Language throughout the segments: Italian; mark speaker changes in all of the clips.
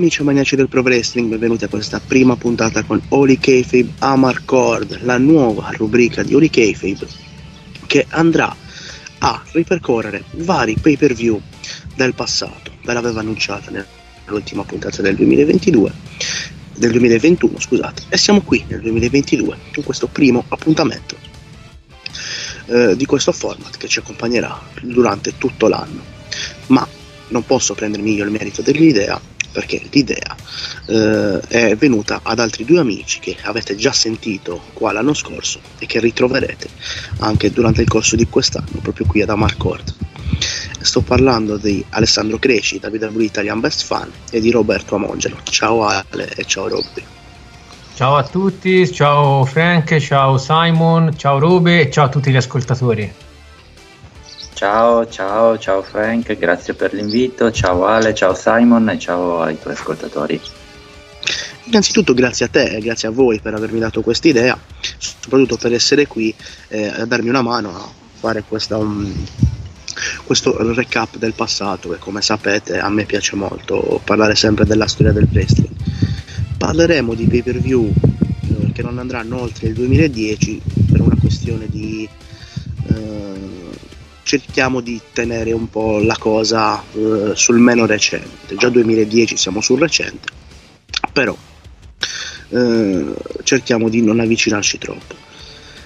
Speaker 1: Amici maniaci del pro wrestling, benvenuti a questa prima puntata con Holy Kayfabe Amarcord, la nuova rubrica di Holy Kayfabe che andrà a ripercorrere vari pay per view del passato. Ve l'avevo annunciata nell'ultima puntata del 2022, del 2021, scusate, e siamo qui nel 2022 con questo primo appuntamento eh, di questo format che ci accompagnerà durante tutto l'anno. Ma non posso prendermi io il merito dell'idea perché l'idea eh, è venuta ad altri due amici che avete già sentito qua l'anno scorso e che ritroverete anche durante il corso di quest'anno proprio qui ad Amarcord. Sto parlando di Alessandro Cresci, WWE Italian Best Fan e di Roberto Amongelo. Ciao Ale e ciao Robby.
Speaker 2: Ciao a tutti, ciao Frank, ciao Simon, ciao Robe e ciao a tutti gli ascoltatori.
Speaker 3: Ciao, ciao, ciao Frank, grazie per l'invito, ciao Ale, ciao Simon e ciao ai tuoi ascoltatori.
Speaker 1: Innanzitutto grazie a te e grazie a voi per avermi dato questa idea, soprattutto per essere qui e a darmi una mano a fare questa, um, questo recap del passato che come sapete a me piace molto parlare sempre della storia del wrestling. Parleremo di pay per view eh, che non andranno oltre il 2010 per una questione di... Eh, cerchiamo di tenere un po' la cosa uh, sul meno recente. Già 2010 siamo sul recente, però uh, cerchiamo di non avvicinarci troppo.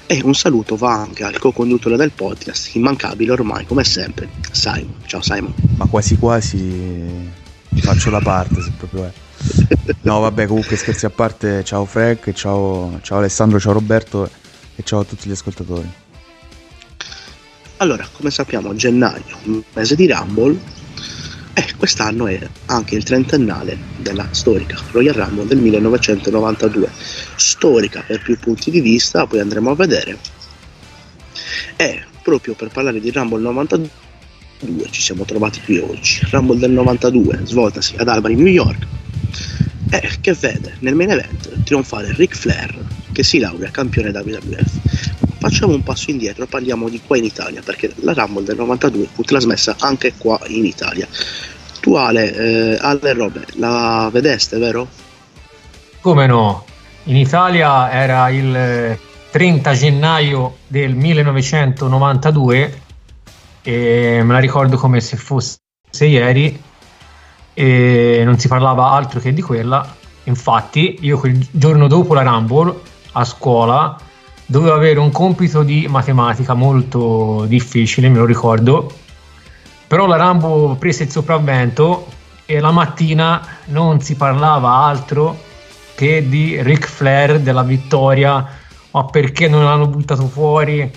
Speaker 1: E un saluto va anche al co-conduttore del podcast, immancabile ormai come sempre, Simon. Ciao Simon.
Speaker 4: Ma quasi quasi faccio la parte se proprio è. No vabbè comunque scherzi a parte, ciao Frank, ciao, ciao Alessandro, ciao Roberto e ciao a tutti gli ascoltatori.
Speaker 1: Allora, come sappiamo, gennaio, mese di Rumble, e quest'anno è anche il trentennale della storica Royal Rumble del 1992. Storica per più punti di vista, poi andremo a vedere. E proprio per parlare di Rumble 92 ci siamo trovati qui oggi. Rumble del 92, svoltasi ad Albany, New York, e che vede nel main event trionfare Ric Flair, che si laurea campione WWF facciamo un passo indietro e parliamo di qua in Italia, perché la Rumble del 92 fu trasmessa anche qua in Italia. Tu Ale, eh, Ale Robe, la vedeste, vero?
Speaker 2: Come no? In Italia era il 30 gennaio del 1992 e me la ricordo come se fosse ieri e non si parlava altro che di quella. Infatti, io quel giorno dopo la Rumble a scuola dovevo avere un compito di matematica molto difficile, me lo ricordo, però la Rambo prese il sopravvento e la mattina non si parlava altro che di Ric Flair, della vittoria, ma perché non l'hanno buttato fuori.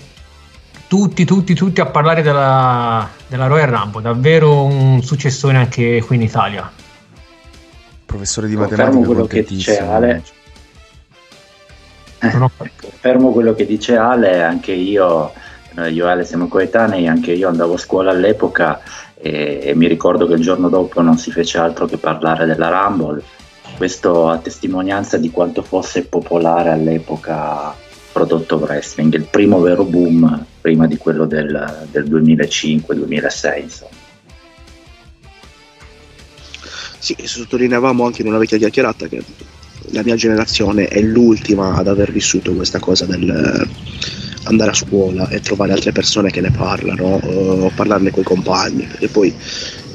Speaker 2: Tutti, tutti, tutti a parlare della, della Royal Rumble, davvero un successore anche qui in Italia.
Speaker 4: Professore di matematica,
Speaker 3: quello che dice Ale Fermo quello che dice Ale, anche io, io e Ale siamo coetanei, anche io andavo a scuola all'epoca e, e, mi ricordo che il giorno dopo non si fece altro che parlare della Rumble. Questo a testimonianza di quanto fosse popolare all'epoca prodotto wrestling, il primo vero boom prima di quello del, del 2005-2006. Insomma.
Speaker 1: Sì, sottolineavamo anche in una vecchia chiacchierata che la mia generazione è l'ultima ad aver vissuto questa cosa del eh, andare a scuola e trovare altre persone che ne parlano o parlarne con i compagni. Perché poi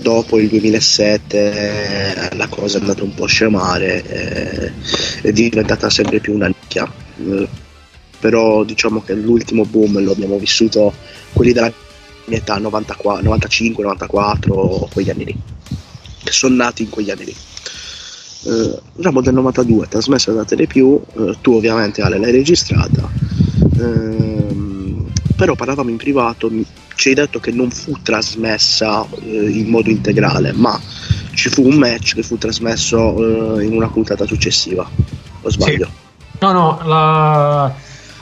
Speaker 1: dopo il 2007 eh, la cosa è andata un po' a scemare e è diventata sempre più una nicchia. Eh, però diciamo che l'ultimo boom lo abbiamo vissuto quelli della mia età 94, 95 94 quegli anni lì che sono nati in quegli anni lì eh, Rambo del 92 trasmessa da Telepiù eh, tu ovviamente Ale l'hai registrata ehm, però parlavamo in privato ci hai detto che non fu trasmessa eh, in modo integrale ma ci fu un match che fu trasmesso eh, in una puntata successiva o sbaglio?
Speaker 2: Sì. no no la,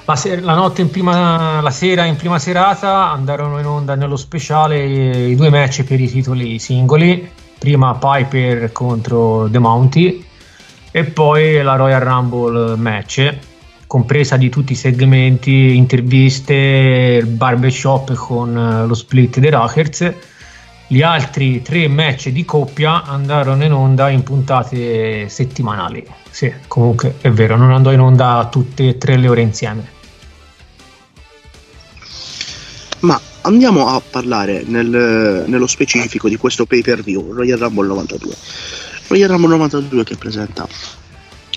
Speaker 2: la, ser- la, notte in prima la sera in prima serata andarono in onda nello speciale i due match per i titoli singoli prima Piper contro The Mounty e poi la Royal Rumble match compresa di tutti i segmenti, interviste, barbershop con lo split dei Rockers Gli altri tre match di coppia andarono in onda in puntate settimanali. Sì, comunque è vero, non andò in onda tutte e tre le ore insieme.
Speaker 1: Ma andiamo a parlare nel, nello specifico di questo pay per view, Royal Rumble 92. Royal Rumble 92 che presenta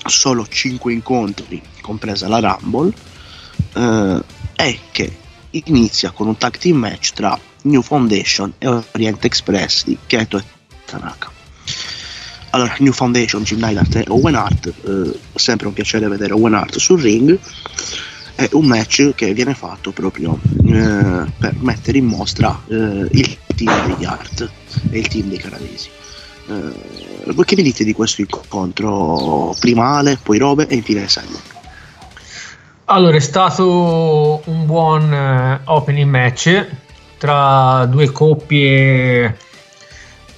Speaker 1: solo 5 incontri, compresa la Rumble, eh, e che inizia con un tag team match tra New Foundation e Orient Express di Keto e Tanaka. Allora, New Foundation, Jim Neidhart e Owen Hart, eh, sempre un piacere vedere Owen Hart sul ring, è un match che viene fatto proprio eh, per mettere in mostra eh, il team degli Hart e il team dei canadesi. Eh, voi che mi dite di questo incontro? Prima Ale, poi Robe e infine Simon.
Speaker 2: Allora, è stato un buon uh, opening match tra due coppie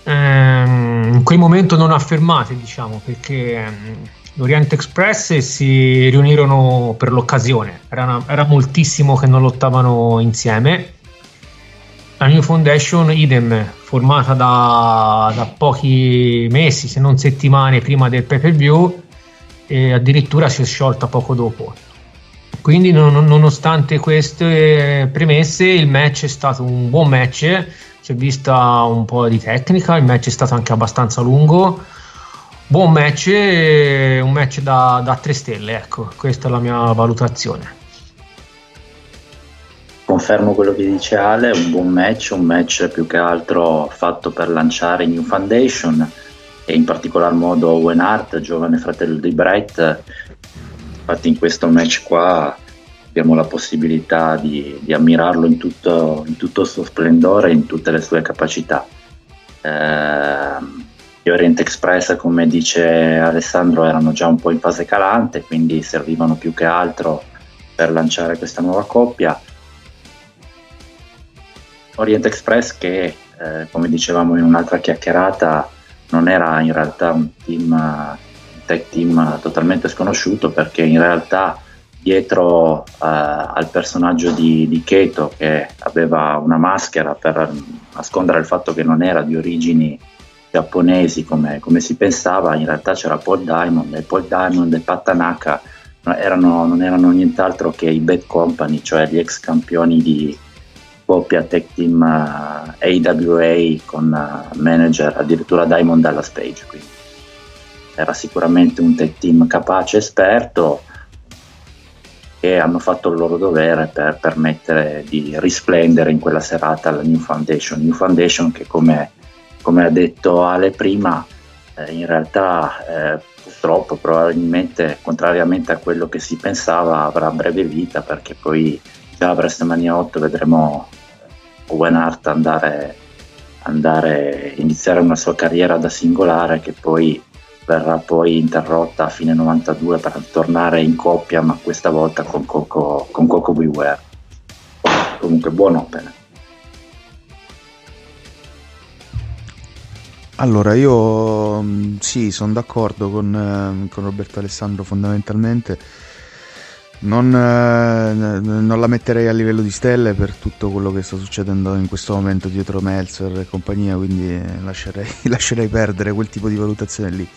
Speaker 2: ehm, in quel momento non affermate, diciamo, perché ehm, l'Orient Express si riunirono per l'occasione, era, era moltissimo che non lottavano insieme. La New Foundation, idem, formata da, da pochi mesi, se non settimane prima del pay per view, e addirittura si è sciolta poco dopo. Quindi, non, nonostante queste premesse, il match è stato un buon match. Si è vista un po' di tecnica, il match è stato anche abbastanza lungo. Buon match, un match da, da 3 stelle, ecco, questa è la mia valutazione.
Speaker 3: Confermo quello che dice Ale, un buon match, un match più che altro fatto per lanciare New Foundation e in particolar modo Owen Hart, giovane fratello di Bright, Infatti in questo match qua abbiamo la possibilità di, di ammirarlo in tutto, in tutto, il suo splendore in tutte le sue capacità. Eh, Orient Express, come dice Alessandro, erano già un po' in fase calante, quindi servivano più che altro per lanciare questa nuova coppia. Orient Express che, eh, come dicevamo in un'altra chiacchierata, non era in realtà un team tag team totalmente sconosciuto perché in realtà dietro eh, al personaggio di, di Keto che aveva una maschera per nascondere il fatto che non era di origini giapponesi come, come si pensava, in realtà c'era Paul Diamond e Paul Diamond e Pat Tanaka erano, non erano nient'altro che i Bad Company, cioè gli ex campioni di coppia tag team uh, eh, AWA con uh, manager addirittura Diamond Dallas Page. Quindi era sicuramente un tech team capace, esperto e hanno fatto il loro dovere per permettere di risplendere in quella serata la New Foundation. New Foundation che come, come ha detto Ale prima, eh, in realtà eh, purtroppo probabilmente contrariamente a quello che si pensava avrà breve vita perché poi già a WrestleMania 8 vedremo Owen Hart andare, andare iniziare una sua carriera da singolare che poi verrà poi interrotta a fine 92 per tornare in coppia, ma questa volta con Coco, con Coco Beware. Comunque buon open.
Speaker 4: Allora, io mm, sì, sono d'accordo con, eh, con Roberto Alessandro fondamentalmente. Non, eh, non, la metterei a livello di stelle per tutto quello che sta succedendo in questo momento dietro Meltzer e compagnia, quindi lascerei, lascerei perdere quel tipo di valutazione lì.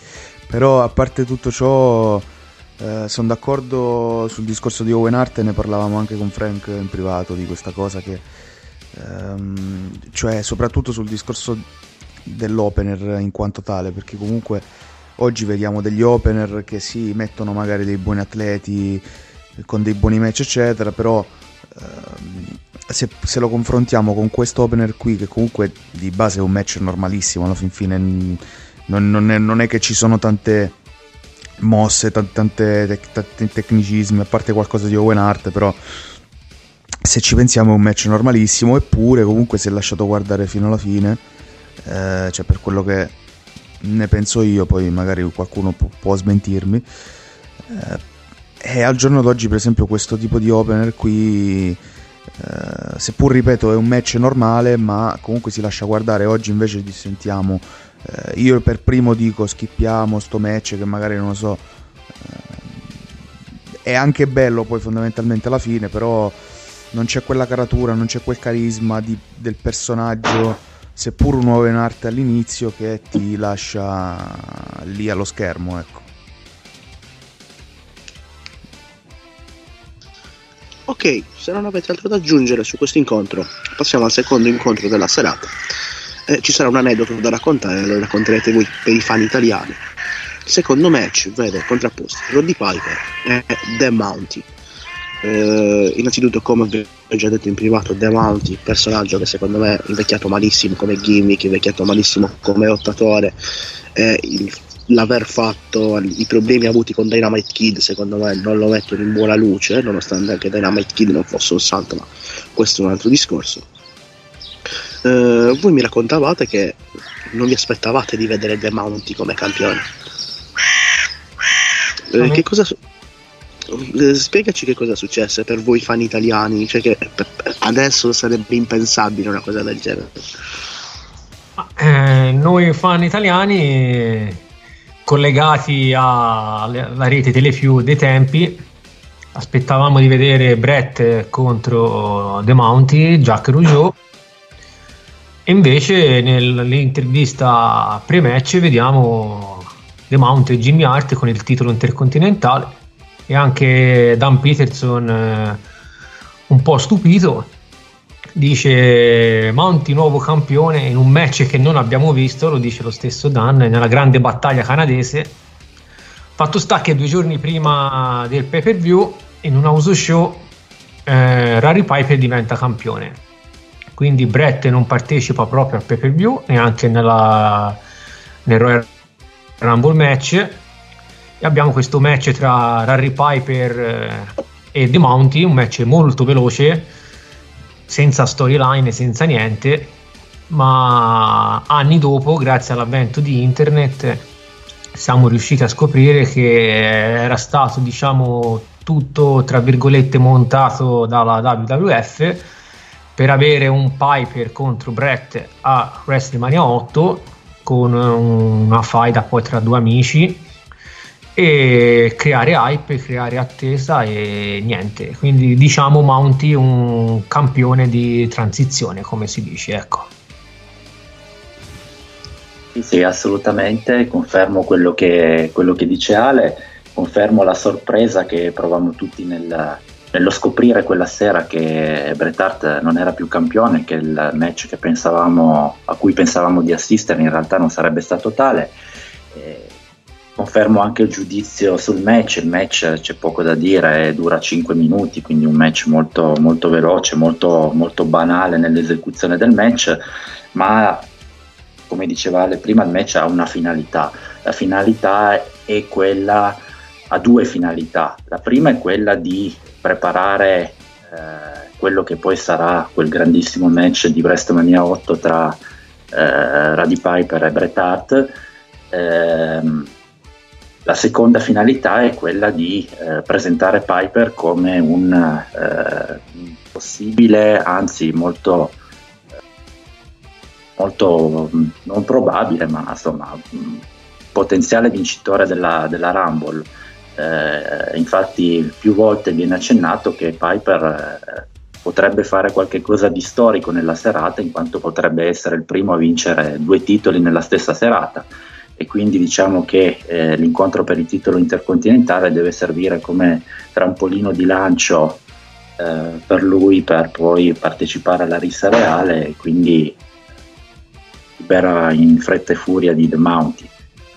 Speaker 4: Però a parte tutto ciò eh, sono d'accordo sul discorso di Owen Hart e ne parlavamo anche con Frank in privato di questa cosa che ehm, cioè soprattutto sul discorso dell'opener in quanto tale perché comunque oggi vediamo degli opener che si mettono magari dei buoni atleti con dei buoni match eccetera però ehm, se, se, lo confrontiamo con questo opener qui che comunque di base è un match normalissimo alla fin fine non, non, è, non è, che ci sono tante mosse tante, tante, tanti tecnicismi a parte qualcosa di Owen Hart però se ci pensiamo è un match normalissimo eppure comunque si è lasciato guardare fino alla fine eh, cioè per quello che ne penso io poi magari qualcuno può, può smentirmi eh, e al giorno d'oggi, per esempio, questo tipo di opener qui, eh, seppur ripeto, è un match normale, ma comunque si lascia guardare. Oggi invece dissentiamo. Eh, io per primo dico schippiamo sto match che magari non lo so. Eh, è anche bello poi fondamentalmente alla fine, però non c'è quella caratura, non c'è quel carisma di, del personaggio seppur un nuovo in arte all'inizio che ti lascia lì allo schermo, ecco.
Speaker 1: Ok, se non avete altro da aggiungere su questo incontro, passiamo al secondo incontro della serata. Eh, ci sarà un aneddoto da raccontare, lo racconterete voi per i fan italiani. Il secondo match vede contrapposti Roddy Piper e The Mountie. Eh, innanzitutto, come ho già detto in privato, The Mountie, personaggio che secondo me è invecchiato malissimo come gimmick, invecchiato malissimo come lottatore. Eh, il l'aver fatto i problemi avuti con Dynamite Kid secondo me non lo mettono in buona luce nonostante anche Dynamite Kid non fosse un santo ma questo è un altro discorso uh, voi mi raccontavate che non vi aspettavate di vedere The Mounty come campione uh, che cosa spiegaci che cosa è successo per voi fan italiani cioè che adesso sarebbe impensabile una cosa del genere.
Speaker 2: Eh, noi fan italiani collegati alla rete Telefew dei tempi aspettavamo di vedere Brett contro The Mounty, Jack Rougeau. E invece nell'intervista pre-match vediamo The Mounty e Jimmy Hart con il titolo intercontinentale e anche Dan Peterson eh, un po' stupito dice Monti nuovo campione in un match che non abbiamo visto, lo dice lo stesso Dan, nella grande battaglia canadese. Fatto sta che due giorni prima del pay per view, in un house show, eh, Rary Piper diventa campione. Quindi Brett non partecipa proprio al pay per view, neanche nella, nel Royal Rumble match. E abbiamo questo match tra Rary Piper eh, e The Mounty, un match molto veloce senza storyline, senza niente, ma anni dopo, grazie all'avvento di internet, siamo riusciti a scoprire che era stato, diciamo, tutto tra virgolette montato dalla WWF per avere un Piper contro Brett a WrestleMania 8 con una faida poi tra due amici e creare hype, creare attesa e niente. Quindi diciamo Mounty un campione di transizione, come si dice, ecco.
Speaker 3: Sì, assolutamente, confermo quello che, quello che dice Ale, confermo la sorpresa che provammo tutti nel, nello scoprire quella sera che Bret Hart non era più campione, che il match che pensavamo, a cui pensavamo di assistere in realtà non sarebbe stato tale. E Confermo anche il giudizio sul match, il match c'è poco da dire, dura 5 minuti, quindi un match molto, molto veloce, molto, molto banale nell'esecuzione del match, ma come diceva Ale prima il match ha una finalità, la finalità è quella, ha due finalità, la prima è quella di preparare eh, quello che poi sarà quel grandissimo match di WrestleMania 8 tra eh, Radi Piper e Bret Hart. Ehm, la seconda finalità è quella di eh, presentare Piper come un eh, possibile, anzi molto, molto mm, non probabile, ma insomma mm, potenziale vincitore della, della Rumble. Eh, infatti più volte viene accennato che Piper eh, potrebbe fare qualcosa di storico nella serata in quanto potrebbe essere il primo a vincere due titoli nella stessa serata e quindi diciamo che eh, l'incontro per il titolo intercontinentale deve servire come trampolino di lancio eh, per lui per poi partecipare alla rissa reale e quindi libera in fretta e furia di The Mounty.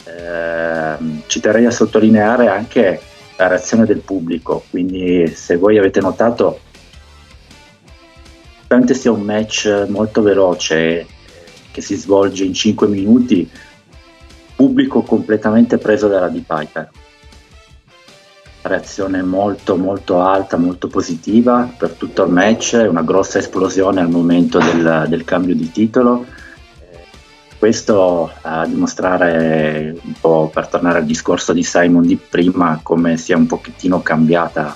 Speaker 3: Eh, ci terrei a sottolineare anche la reazione del pubblico, quindi se voi avete notato, nonostante sia un match molto veloce eh, che si svolge in 5 minuti, pubblico completamente preso dalla di Piper. Reazione molto molto alta, molto positiva per tutto il match, una grossa esplosione al momento del, del cambio di titolo. Questo a dimostrare un po' per tornare al discorso di Simon di prima come sia un pochettino cambiata,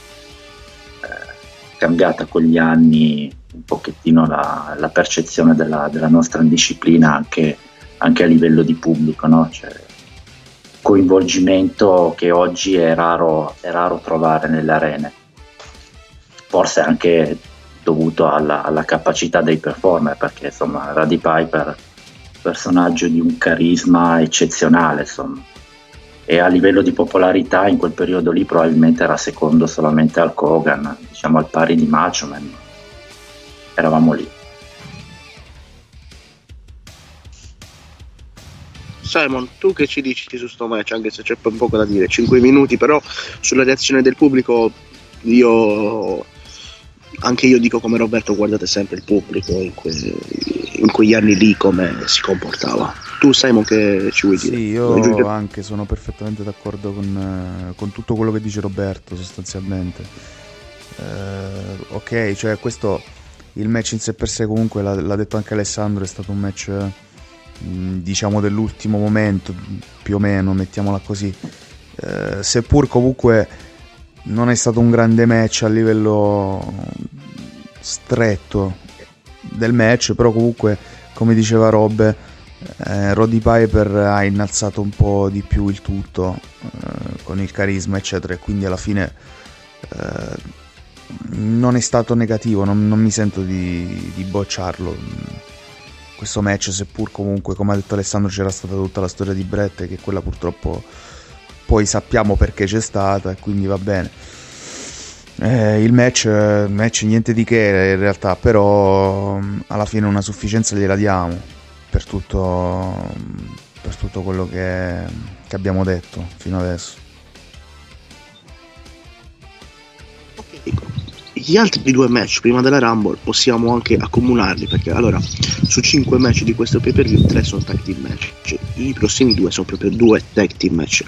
Speaker 3: eh, cambiata con gli anni un pochettino la, la percezione della, della nostra disciplina anche anche a livello di pubblico, no? cioè, coinvolgimento che oggi è raro, è raro, trovare nelle arene, forse anche dovuto alla, alla, capacità dei performer, perché insomma Radi Piper personaggio di un carisma eccezionale, insomma. E a livello di popolarità in quel periodo lì probabilmente era secondo solamente al Kogan, diciamo al pari di Macho Man. Eravamo lì.
Speaker 1: Simon, tu che ci dici su sto match, anche se c'è un poco da dire, 5 minuti, però sulla reazione del pubblico io anche io dico come Roberto guardate sempre il pubblico in, que, in quegli anni lì come si comportava. Tu Simon che ci vuoi dire?
Speaker 4: Sì, io anche sono perfettamente d'accordo con, con, tutto quello che dice Roberto sostanzialmente. Eh, ok cioè questo il match in sé per sé comunque l'ha, l'ha detto anche Alessandro è stato un match diciamo dell'ultimo momento più o meno mettiamola così. Eh, seppur comunque non è stato un grande match a livello stretto del match però comunque come diceva Rob eh, Roddy Piper ha innalzato un po' di più il tutto eh, con il carisma eccetera e quindi alla fine eh, non è stato negativo non, non mi sento di, di bocciarlo questo match, seppur comunque, come ha detto Alessandro, c'era stata tutta la storia di Brett, che quella purtroppo poi sappiamo perché c'è stata, e quindi va bene. Eh, il match, match niente di che in realtà, però alla fine una sufficienza gliela diamo per tutto, per tutto quello che, che abbiamo detto fino adesso.
Speaker 1: Gli altri due match prima della Rumble possiamo anche accomunarli perché allora su 5 match di questo pay per view 3 sono tag team match i prossimi due sono proprio due tag team match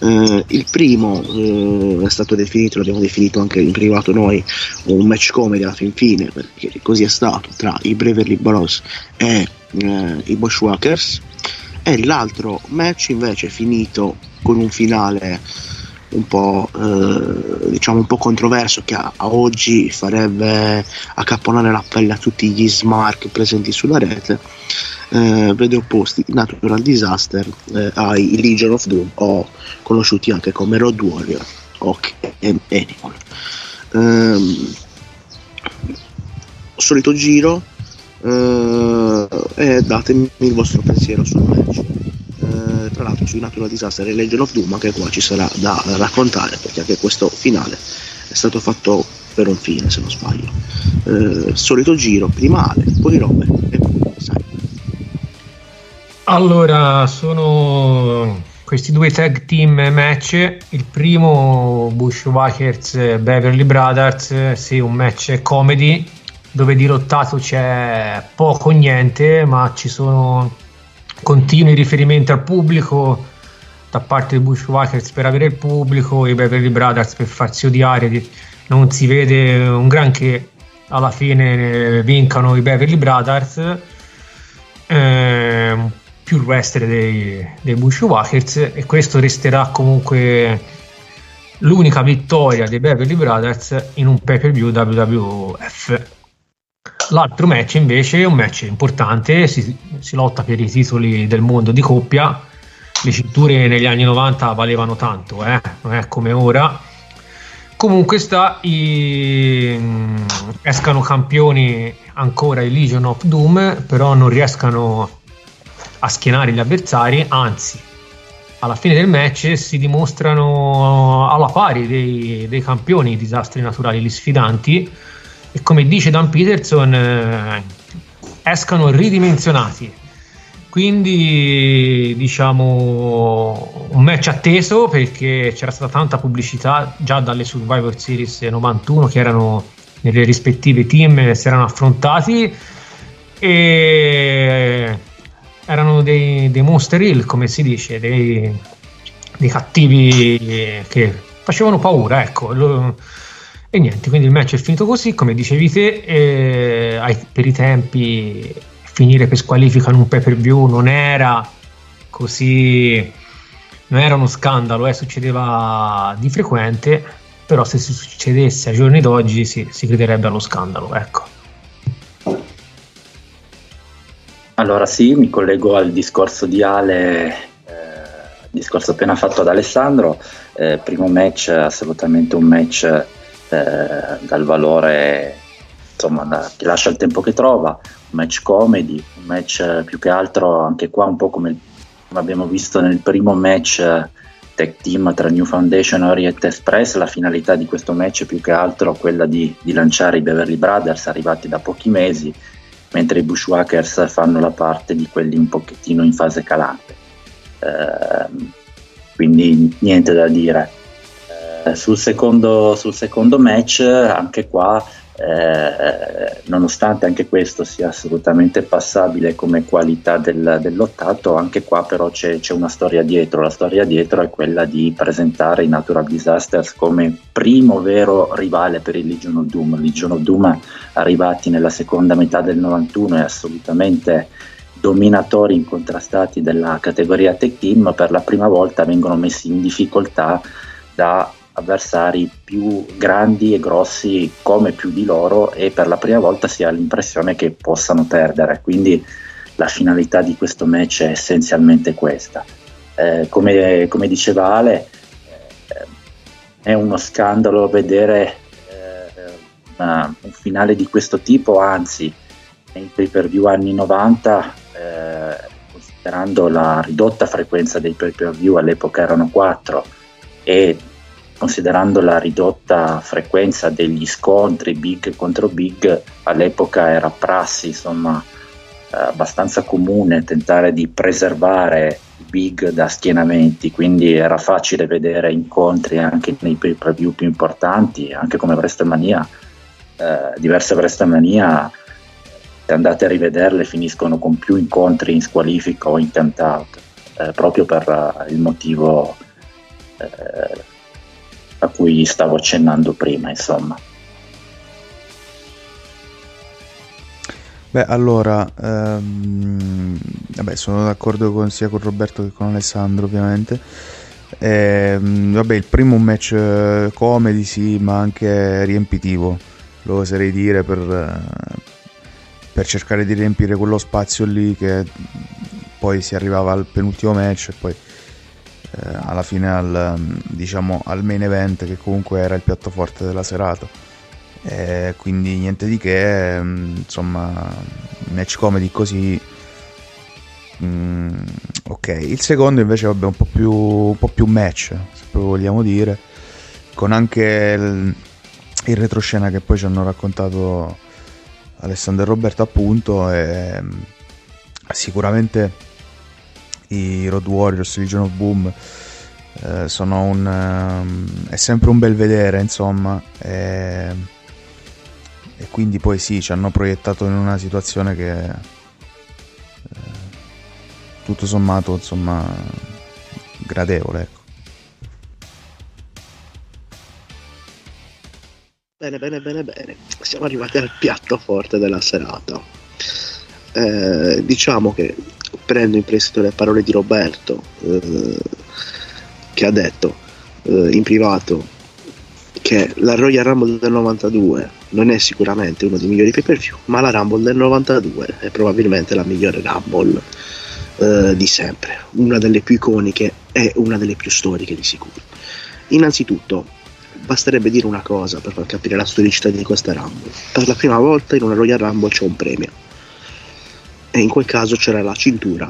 Speaker 1: Uh, il primo uh, è stato definito, l'abbiamo definito anche in privato noi, un match comedy alla fin fine, perché così è stato tra i Beverly Bros e uh, i Bushwhackers. E l'altro match invece è finito con un finale un po', eh, diciamo un po' controverso che a, a, oggi farebbe accapponare la pelle a tutti gli smart presenti sulla rete eh, vede opposti Natural Disaster eh, ai Legion of Doom o conosciuti anche come Road Warrior o Animal. Ehm, solito giro eh, e datemi il vostro pensiero sul match tra l'altro sui Natural Disaster e Legend of Doom anche qua ci sarà da raccontare perché anche questo finale è stato fatto per un fine se non sbaglio. Eh, solito giro prima Ale poi Robert e poi sai.
Speaker 2: Allora sono questi due tag team match. Il primo Bushwhackers Beverly Brothers sì un match comedy dove di lottato c'è poco niente ma ci sono continui riferimenti al pubblico da parte dei Bushwhackers per avere il pubblico, i Beverly Brothers per farsi odiare, non si vede un granché, alla fine vincano i Beverly Brothers, eh, più il wrestler dei, dei Bushwhackers e questo resterà comunque l'unica vittoria dei Beverly Brothers in un pay per view WWF L'altro match invece è un match importante, si, si, lotta per i titoli del mondo di coppia, le cinture negli anni 90 valevano tanto, eh? non è come ora. Comunque sta, i, escano campioni ancora i Legion of Doom, però non riescano a schienare gli avversari, anzi alla fine del match si dimostrano alla pari dei, dei campioni i disastri naturali, gli sfidanti, e come dice Dan Peterson eh, escano ridimensionati. Quindi diciamo un match atteso perché c'era stata tanta pubblicità già dalle Survivor Series 91 che erano nelle rispettive team si erano affrontati. E erano dei, dei monster hill come si dice dei, dei cattivi che facevano paura ecco e niente, quindi il match è finito così, come dicevi te, eh, per i tempi finire per squalifica in un pay per view non era così, non era uno scandalo, eh, succedeva di frequente, però se succedesse ai giorni d'oggi sì, si crederebbe allo scandalo, ecco.
Speaker 3: Allora sì, mi collego al discorso di Ale, eh, discorso appena fatto ad Alessandro, eh, primo match assolutamente un match eh, dal valore insomma da, che lascia il tempo che trova, un match comedy, un match più che altro anche qua un po' come abbiamo visto nel primo match tag team tra New Foundation e Orient Express, la finalità di questo match è più che altro quella di, di lanciare i Beverly Brothers arrivati da pochi mesi, mentre i Bushwhackers fanno la parte di quelli un pochettino in fase calante. Eh, quindi niente da dire. Eh, sul, secondo, sul secondo match, anche qua eh, nonostante anche questo sia assolutamente passabile come qualità del, dell'ottato, anche qua però c'è, c'è, una storia dietro. La storia dietro è quella di presentare i Natural Disasters come primo vero rivale per il Legion of Doom. Legion of Doom arrivati nella seconda metà del 91 è assolutamente dominatori incontrastati della categoria tech team, per la prima volta vengono messi in difficoltà da avversari più grandi e grossi come più di loro e per la prima volta si ha l'impressione che possano perdere. Quindi la finalità di questo match è essenzialmente questa. Eh, come, come, diceva Ale, eh, è uno scandalo vedere eh, una, un finale di questo tipo, anzi nei pay per view anni 90, eh, considerando la ridotta frequenza dei pay per view, all'epoca erano 4 e considerando la ridotta frequenza degli scontri big contro big, all'epoca era prassi insomma eh, abbastanza comune tentare di preservare big da schienamenti, quindi era facile vedere incontri anche nei preview più importanti, anche come WrestleMania, eh, diverse WrestleMania se andate a rivederle finiscono con più incontri in squalifica o in count out, eh, proprio per uh, il motivo eh, a cui stavo accennando prima, insomma.
Speaker 4: Beh, allora, ehm, vabbè, sono d'accordo con, sia con Roberto che con Alessandro, ovviamente. Ehm, vabbè, il primo match eh, comedy, sì, ma anche riempitivo, lo oserei dire, per, eh, per cercare di riempire quello spazio lì che poi si arrivava al penultimo match e poi eh, alla fine al, diciamo, al main event che comunque era il piatto forte della serata. Eh, quindi niente di che, mm, insomma, match comedy così. Mm, ok, il secondo invece vabbè un po' più, un po' più match, se proprio vogliamo dire, con anche il, il retroscena che poi ci hanno raccontato Alessandro e Roberto appunto e mm, sicuramente i Road Warriors, Legion of Boom, eh, sono un... Um, è sempre un bel vedere, insomma. E, e, quindi poi sì, ci hanno proiettato in una situazione che... Eh, tutto sommato, insomma, gradevole, ecco.
Speaker 1: Bene, bene, bene, bene. Siamo arrivati al piatto forte della serata. Eh, diciamo che prendo in prestito le parole di Roberto eh, che ha detto eh, in privato che la Royal Rumble del 92 non è sicuramente uno dei migliori pay per view ma la Rumble del 92 è probabilmente la migliore Rumble eh, di sempre una delle più iconiche e una delle più storiche di sicuro. Innanzitutto basterebbe dire una cosa per far capire la storicità di questa Rumble. Per la prima volta in una Royal Rumble c'è un premio e in quel caso c'era la cintura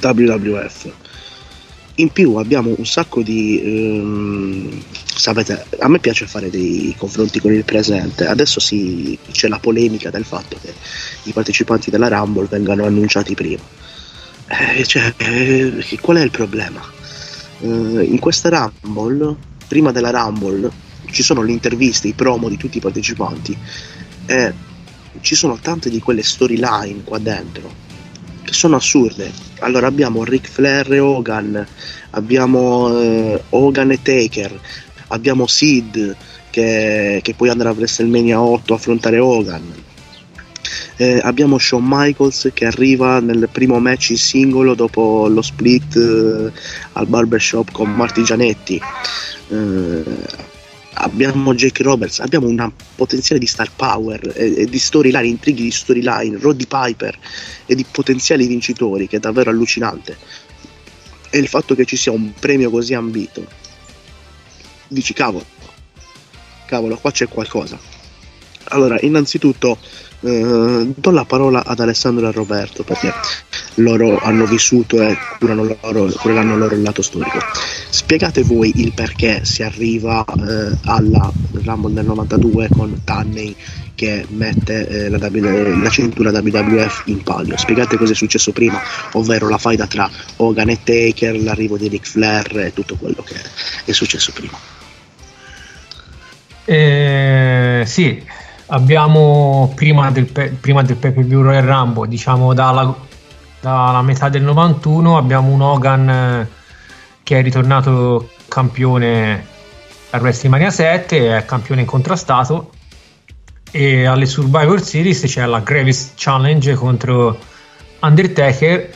Speaker 1: WWF. In più abbiamo un sacco di... Ehm, sapete, a me piace fare dei confronti con il presente, adesso si, c'è la polemica del fatto che i partecipanti della Rumble vengano annunciati prima. Eh, cioè, eh, qual è il problema? Eh, in questa Rumble, prima della Rumble, ci sono le interviste, i promo di tutti i partecipanti e ci sono tante di quelle storyline qua dentro che sono assurde. Allora abbiamo Ric Flair e Hogan, abbiamo eh, Hogan e Taker, abbiamo Sid che, che poi andrà a WrestleMania 8 a affrontare Hogan. Eh, abbiamo Shawn Michaels che arriva nel primo match in singolo dopo lo split eh, al barbershop con Marti Gianetti. Eh, abbiamo Jake Roberts, abbiamo un potenziale di star power e, e di storyline, intrighi di storyline, Roddy Piper e di potenziali vincitori che è davvero allucinante. E il fatto che ci sia un premio così ambito, dici cavolo, cavolo, qua c'è qualcosa. Allora, innanzitutto Uh, do la parola ad Alessandro e a Roberto perché loro hanno vissuto e curano loro, cureranno loro il lato storico. Spiegate voi il perché si arriva uh, alla Rumble del 92 con Tanney che mette eh, la, w, la, cintura WWF in palio. Spiegate cosa è successo prima, ovvero la faida tra Hogan e Taker, l'arrivo di Ric Flair e tutto quello che è successo prima.
Speaker 2: Eh, sì, abbiamo prima del, prima del Pepe View Royal Rumble, diciamo dalla, dalla, metà del 91, abbiamo un Hogan eh, che è ritornato campione a WrestleMania 7, è campione incontrastato e alle Survivor Series c'è la Gravis Challenge contro Undertaker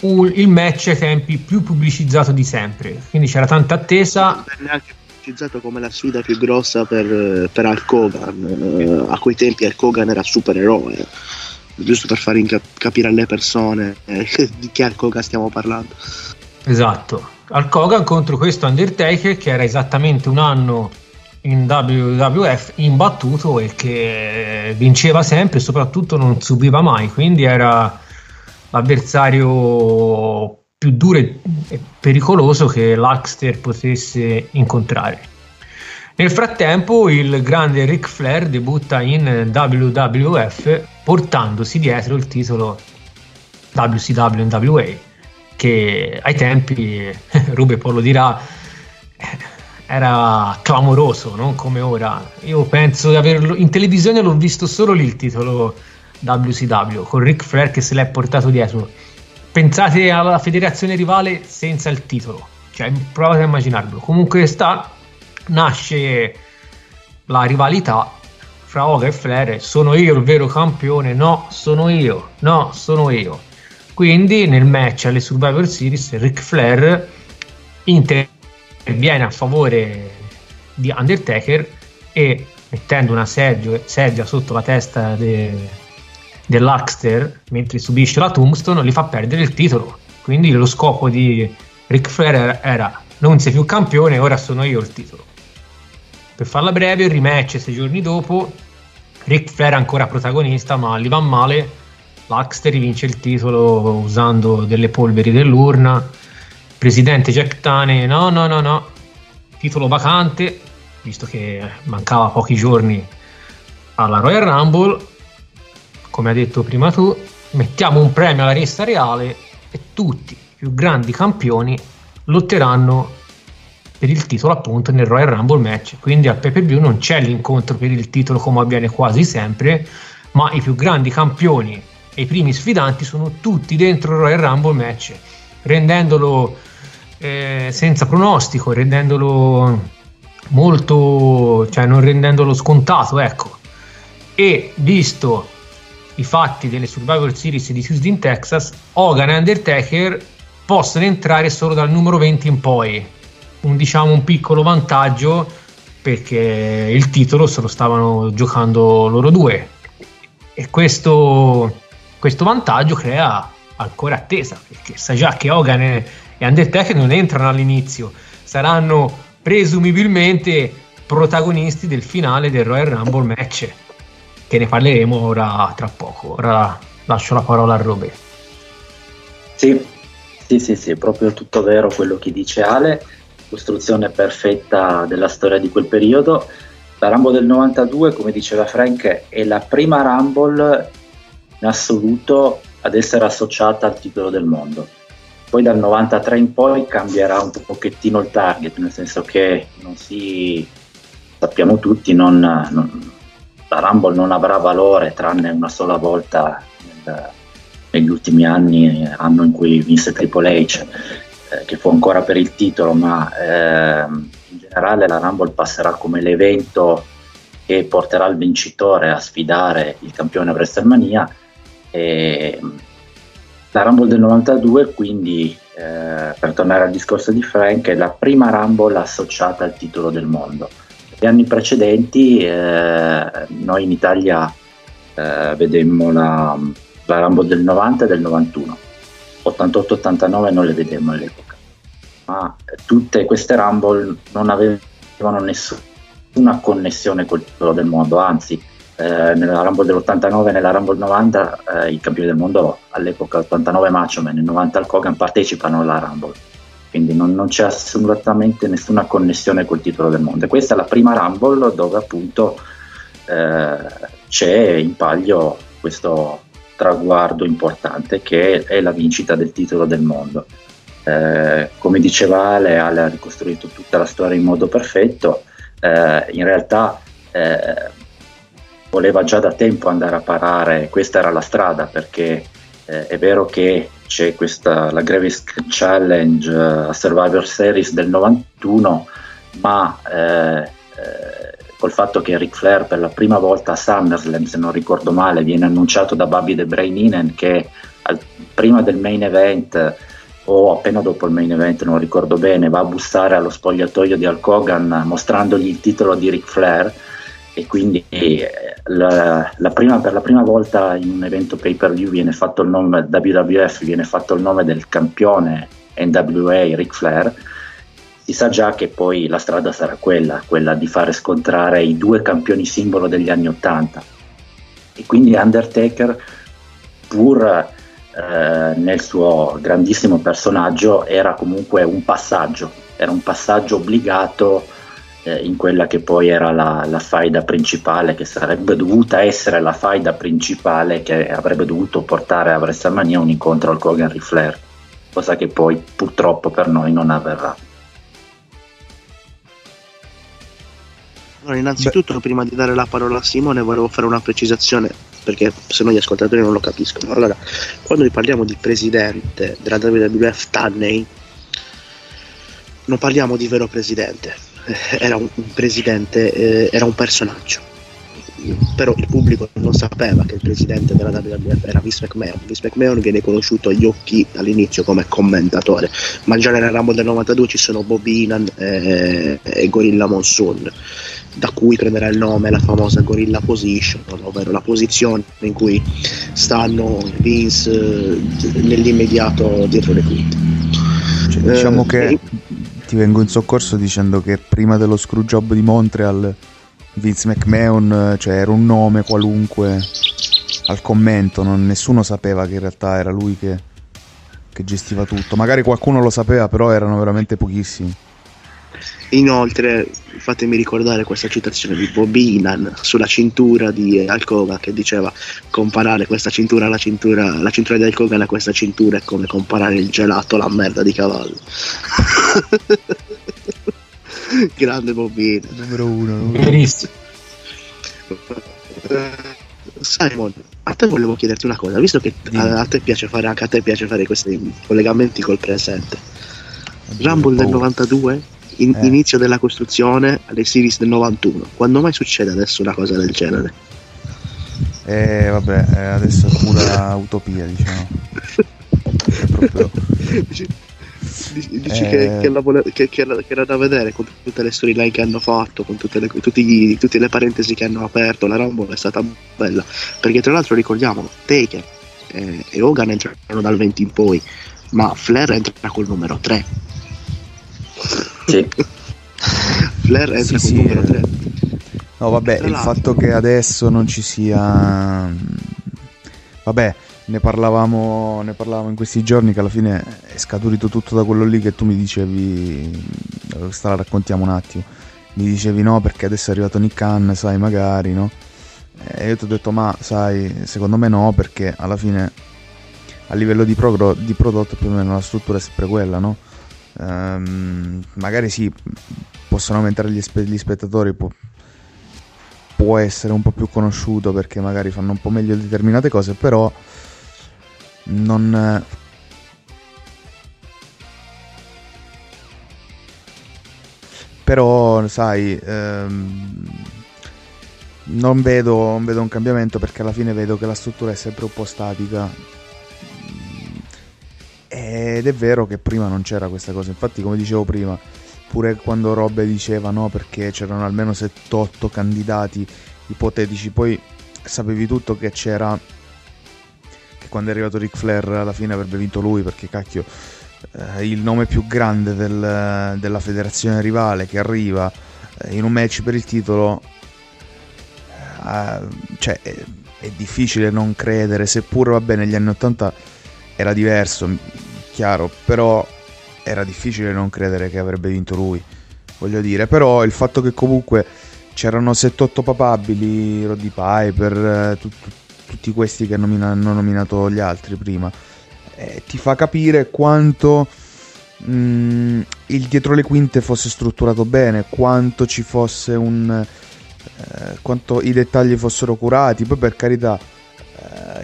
Speaker 2: il match ai tempi più pubblicizzato di sempre. Quindi c'era tanta attesa.
Speaker 1: Neanche pubblicizzato come la sfida più grossa per, per Hulk Hogan. Uh, a quei tempi Hulk Hogan era supereroe giusto per far incap- capire alle persone eh, di che Hulk Hogan stiamo parlando.
Speaker 2: Esatto. Hulk Hogan contro questo Undertaker che era esattamente un anno in WWF imbattuto e che vinceva sempre e soprattutto non subiva mai, quindi era l'avversario più duro e pericoloso che l'Axter potesse incontrare. Nel frattempo il grande Ric Flair debutta in WWF portandosi dietro il titolo WCW NWA che ai tempi, Rube poi lo dirà, era clamoroso, non come ora. Io penso di averlo in televisione l'ho visto solo lì il titolo WCW con Ric Flair che se l'è portato dietro. Pensate alla federazione rivale senza il titolo, cioè provate a immaginarlo. Comunque sta nasce la rivalità fra Oga e Flair, sono io il vero campione? No, sono io. No, sono io. Quindi nel match alle Survivor Series Ric Flair inter- viene a favore di Undertaker e mettendo una sedia sotto la testa de, dell'Axter mentre subisce la Tombstone gli fa perdere il titolo. Quindi lo scopo di Ric Flair era, non sei più campione ora sono io il titolo. Per farla breve il rematch sei giorni dopo Ric Flair è ancora protagonista ma gli va male. l'Axter vince il titolo usando delle polveri dell'urna. Presidente Jack Tane, no, no, no, no, titolo vacante, visto che mancava pochi giorni alla Royal Rumble, come ha detto prima tu, mettiamo un premio alla resta reale e tutti i più grandi campioni lotteranno per il titolo appunto nel Royal Rumble match. Quindi al PPV non c'è l'incontro per il titolo come avviene quasi sempre, ma i più grandi campioni e i primi sfidanti sono tutti dentro il Royal Rumble match, rendendolo eh, senza pronostico, rendendolo molto, cioè non rendendolo scontato, ecco. E visto i fatti delle Survivor Series di in Texas, Hogan e Undertaker possono entrare solo dal numero 20 in poi. Un, diciamo un piccolo vantaggio perché il titolo se lo stavano giocando loro due. E questo, questo vantaggio crea ancora attesa, perché sa già che Hogan e Undertaker non entrano all'inizio, saranno presumibilmente protagonisti del finale del Royal Rumble match, che ne parleremo ora tra poco. Ora lascio la parola a Robert.
Speaker 3: Sì, sì, sì, sì, proprio tutto vero quello che dice Ale, costruzione perfetta della storia di quel periodo. La Rumble del 92, come diceva Frank, è la prima Rumble in assoluto ad essere associata al titolo del mondo poi dal 93 in poi cambierà un pochettino il target, nel senso che non si, sappiamo tutti, non, non, la Rumble non avrà valore tranne una sola volta nel, negli ultimi anni, anno in cui vinse Triple H, eh, che fu ancora per il titolo, ma eh, in generale la Rumble passerà come l'evento che porterà il vincitore a sfidare il campione WrestleMania. E, la Rumble del 92, quindi eh, per tornare al discorso di Frank, è la prima Rumble associata al titolo del mondo. Gli anni precedenti eh, noi in Italia eh, vedemmo la, la, Rumble del 90 e del 91, 88-89 non le vedemmo all'epoca, ma tutte queste Rumble non avevano nessuna connessione col titolo del mondo, anzi eh, nella Rumble dell'89 e nella Rumble 90 eh, i campioni del mondo all'epoca 89 Macho Man e 90 Hulk Hogan partecipano alla Rumble quindi non, non, c'è assolutamente nessuna connessione col titolo del mondo. E questa è la prima Rumble dove appunto eh, c'è in palio questo traguardo importante che è la vincita del titolo del mondo. Eh, come diceva Ale, Ale ha ricostruito tutta la storia in modo perfetto. Eh, in realtà eh, voleva già da tempo andare a parare, questa era la strada perché eh, è vero che c'è questa, la Gravisk Challenge uh, Survivor Series del 91, ma eh, eh, col fatto che Ric Flair per la prima volta a SummerSlam, se non ricordo male, viene annunciato da Bobby The Brain Inen che al, prima del main event o appena dopo il main event, non ricordo bene, va a bussare allo spogliatoio di Hulk Hogan mostrandogli il titolo di Ric Flair e quindi eh, la, la prima, per la prima volta in un evento pay per view viene fatto il nome WWF, viene fatto il nome del campione NWA Ric Flair, si sa già che poi la strada sarà quella, quella di fare scontrare i due campioni simbolo degli anni Ottanta. E quindi Undertaker, pur eh, nel suo grandissimo personaggio, era comunque un passaggio, era un passaggio obbligato eh, in quella che poi era la, la, faida principale, che sarebbe dovuta essere la faida principale che avrebbe dovuto portare a WrestleMania un incontro al Kogan Flair, cosa che poi purtroppo per noi non avverrà.
Speaker 1: Allora, innanzitutto, Beh. prima di dare la parola a Simone, volevo fare una precisazione perché se no gli ascoltatori non lo capiscono. Allora, quando parliamo di presidente della WWF Tanney, non parliamo di vero presidente, era un, un presidente, eh, era un personaggio. Però il pubblico non sapeva che il presidente della WWF era Vince McMahon. Vince McMahon viene conosciuto agli occhi all'inizio come commentatore, ma già nel Rumble del 92 ci sono Bobby Inan e, eh, e Gorilla Monsoon da cui prenderà il nome la famosa Gorilla Position, ovvero la posizione in cui stanno Vince eh, nell'immediato dietro le quinte.
Speaker 4: Cioè, diciamo eh, che ti vengo in soccorso dicendo che prima dello screwjob di Montreal Vince McMahon cioè era un nome qualunque al commento, non, nessuno sapeva che in realtà era lui che, che gestiva tutto. Magari qualcuno lo sapeva, però erano veramente pochissimi.
Speaker 1: Inoltre, fatemi ricordare questa citazione di Bobby Inan sulla cintura di Alcova che diceva comparare questa cintura alla cintura, la cintura di Alcova a questa cintura è come comparare il gelato alla merda di cavallo. Grande Bobby Inan.
Speaker 4: Numero uno.
Speaker 2: Verissimo.
Speaker 1: Simon, a te volevo chiederti una cosa, visto che a, a, te piace fare anche a te piace fare questi collegamenti col presente. Rumble del 92 in, eh. inizio della costruzione alle series del 91. Quando mai succede adesso una cosa del genere?
Speaker 4: Eh, vabbè, eh, adesso è pura utopia, diciamo. È proprio...
Speaker 1: Dici, dici eh... che, che, la vole- che, che, era da vedere con tutte le storyline che hanno fatto, con tutte le, tutti, tutte le parentesi che hanno aperto. La Rumble è stata bella. Perché, tra l'altro, ricordiamo, Taker eh, e Hogan entrano dal 20 in poi, ma Flair entra col numero 3
Speaker 3: sì.
Speaker 1: Flair entra sì, con numero 3.
Speaker 4: No, vabbè, il fatto che adesso non ci sia... Vabbè, ne parlavamo, ne parlavamo in questi giorni che alla fine è scaturito tutto da quello lì che tu mi dicevi... Questa la raccontiamo un attimo. Mi dicevi no perché adesso è arrivato Nick Khan, sai, magari, no? E io ti ho detto ma sai, secondo me no perché alla fine a livello di, progro- di prodotto più o meno la struttura è sempre quella, no? Um, magari sì, possono aumentare gli, spe- gli spettatori, può, può, essere un po' più conosciuto perché magari fanno un po' meglio determinate cose, però non... Però, sai, um, non, vedo, non vedo un cambiamento perché alla fine vedo che la struttura è sempre un po' statica ed è vero che prima non c'era questa cosa, infatti come dicevo prima, pure quando Robbe diceva no perché c'erano almeno 7-8 candidati ipotetici, poi sapevi tutto che c'era, che quando è arrivato Ric Flair alla fine avrebbe vinto lui perché cacchio, eh, il nome più grande del, della federazione rivale che arriva eh, in un match per il titolo... Eh, cioè, è, è, difficile non credere, seppur va bene negli anni 80 era diverso, chiaro, però era difficile non credere che avrebbe vinto lui, voglio dire, però il fatto che comunque c'erano 7-8 papabili, Roddy Piper, eh, tu, tu, tutti questi che hanno nominato gli altri prima, eh, ti fa capire quanto mh, mm, il dietro le quinte fosse strutturato bene, quanto ci fosse un... Eh, quanto i dettagli fossero curati, poi per carità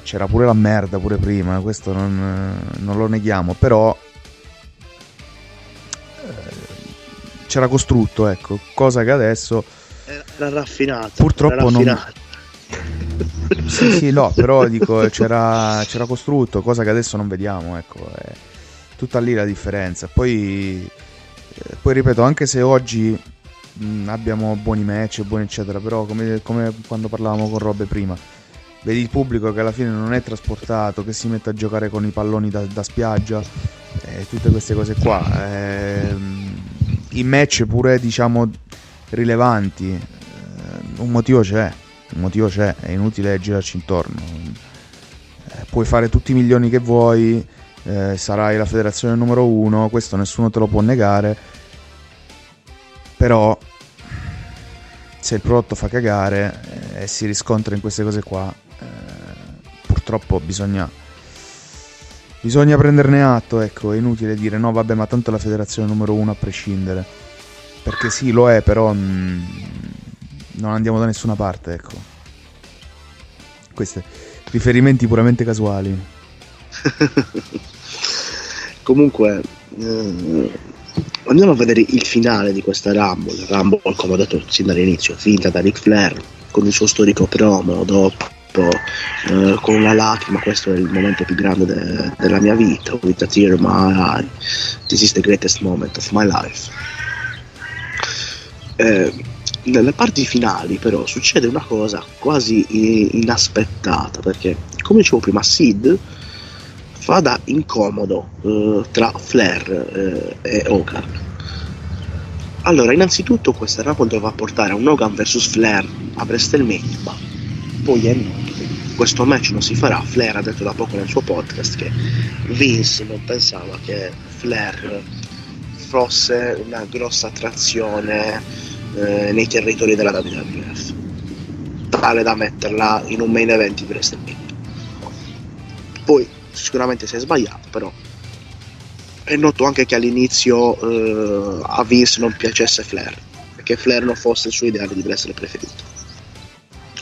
Speaker 4: c'era pure la merda pure prima, questo non, non lo neghiamo, però eh, c'era costrutto, ecco, cosa che adesso
Speaker 1: era raffinato.
Speaker 4: Purtroppo
Speaker 1: era raffinato.
Speaker 4: non Sì, sì, no, però dico c'era, c'era costrutto, cosa che adesso non vediamo, ecco, è tutta lì la differenza. Poi eh, poi ripeto, anche se oggi mh, abbiamo buoni match, buoni eccetera, però come, come quando parlavamo con Robe prima, vedi il pubblico che alla fine non è trasportato, che si mette a giocare con i palloni da, da spiaggia, eh, tutte queste cose qua. Eh, I match pure diciamo rilevanti, eh, un motivo c'è, un motivo c'è, è inutile girarci intorno. Eh, puoi fare tutti i milioni che vuoi, eh, sarai la federazione numero uno, questo nessuno te lo può negare, però se il prodotto fa cagare eh, e si riscontra in queste cose qua, purtroppo bisogna, bisogna prenderne atto, ecco, è inutile dire no vabbè ma tanto la federazione numero uno a prescindere, perché sì lo è, però mh, mm, non andiamo da nessuna parte, ecco. Questi riferimenti puramente casuali.
Speaker 1: Comunque, eh, andiamo a vedere il finale di questa Rumble. Rumble, come ho detto sin dall'inizio, finta da Ric Flair con il suo storico promo dopo. Eh, con una lacrima, questo è il momento più grande de- della mia vita. With a tear in my eye, this is the greatest moment of my life. Eh, nelle parti finali, però, succede una cosa quasi inaspettata perché, come dicevo prima, Sid fa da incomodo eh, tra Flair eh, e Hogan. Allora, innanzitutto questa Rumble doveva portare a un Hogan vs Flair a WrestleMania, ma poi è noto questo match non si farà. Flair ha detto da poco nel suo podcast che Vince non pensava che Flair fosse una grossa attrazione eh, nei territori della WWF, tale da metterla in un main event di WrestleMania. Poi sicuramente si è sbagliato, però è noto anche che all'inizio eh, a Vince non piacesse Flair, perché Flair non fosse il suo ideale di wrestler preferito.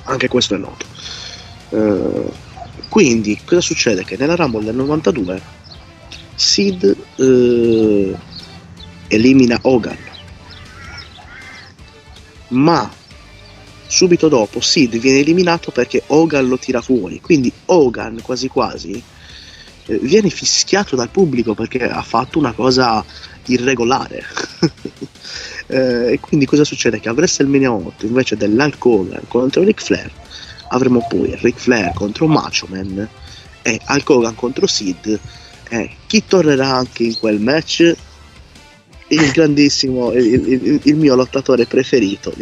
Speaker 1: Anche questo è noto. Eh, quindi cosa succede? Che nella Rumble del 92 Sid eh, elimina Hogan, ma subito dopo Sid viene eliminato perché Hogan lo tira fuori, quindi Hogan quasi quasi eh, viene fischiato dal pubblico perché ha fatto una cosa irregolare. eh, e quindi cosa succede? Che a WrestleMania 8 invece dell'Hulk Hogan contro Ric Flair avremo poi Ric Flair contro Macho Man e Hulk Hogan contro Sid e chi tornerà anche in quel match? Il grandissimo, il, il, il mio lottatore preferito.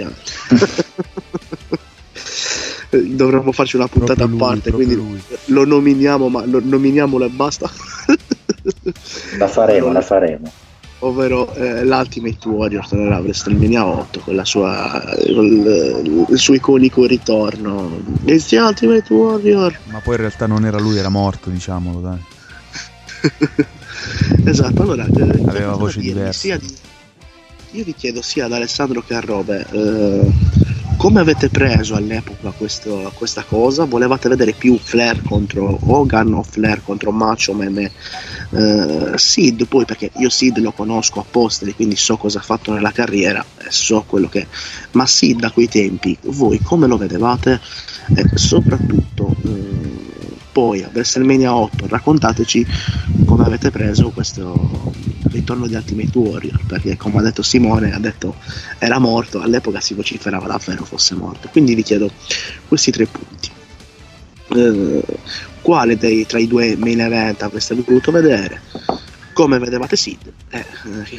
Speaker 1: dovremmo farci una puntata lui, a parte, quindi lui. lo nominiamo, ma lo nominiamolo e basta.
Speaker 3: la faremo, allora, la faremo.
Speaker 1: Ovvero eh, l'Ultimate Warrior tornerà a WrestleMania 8 con, la sua, con il suo iconico ritorno. It's the Ultimate Warrior!
Speaker 4: Ma poi in realtà non era lui, era morto, diciamolo, dai.
Speaker 1: esatto, allora... Eh,
Speaker 4: Aveva voce diversa.
Speaker 1: io vi chiedo sia ad Alessandro che a Robe... Eh, come avete preso all'epoca questo, questa cosa? Volevate vedere più Flair contro Hogan o Flair contro Macho Man e uh, Sid? Poi perché io Sid lo conosco apposta e quindi so cosa ha fatto nella carriera e so quello che. Ma Sid a quei tempi, voi come lo vedevate? E soprattutto... Uh, poi a WrestleMania 8 raccontateci come avete preso questo ritorno di Ultimate Warrior perché come ha detto Simone ha detto era morto all'epoca si vociferava davvero fosse morto. Quindi vi chiedo questi tre punti. Eh, quale dei, tra i due main event avreste voluto vedere? Come vedevate Sid eh,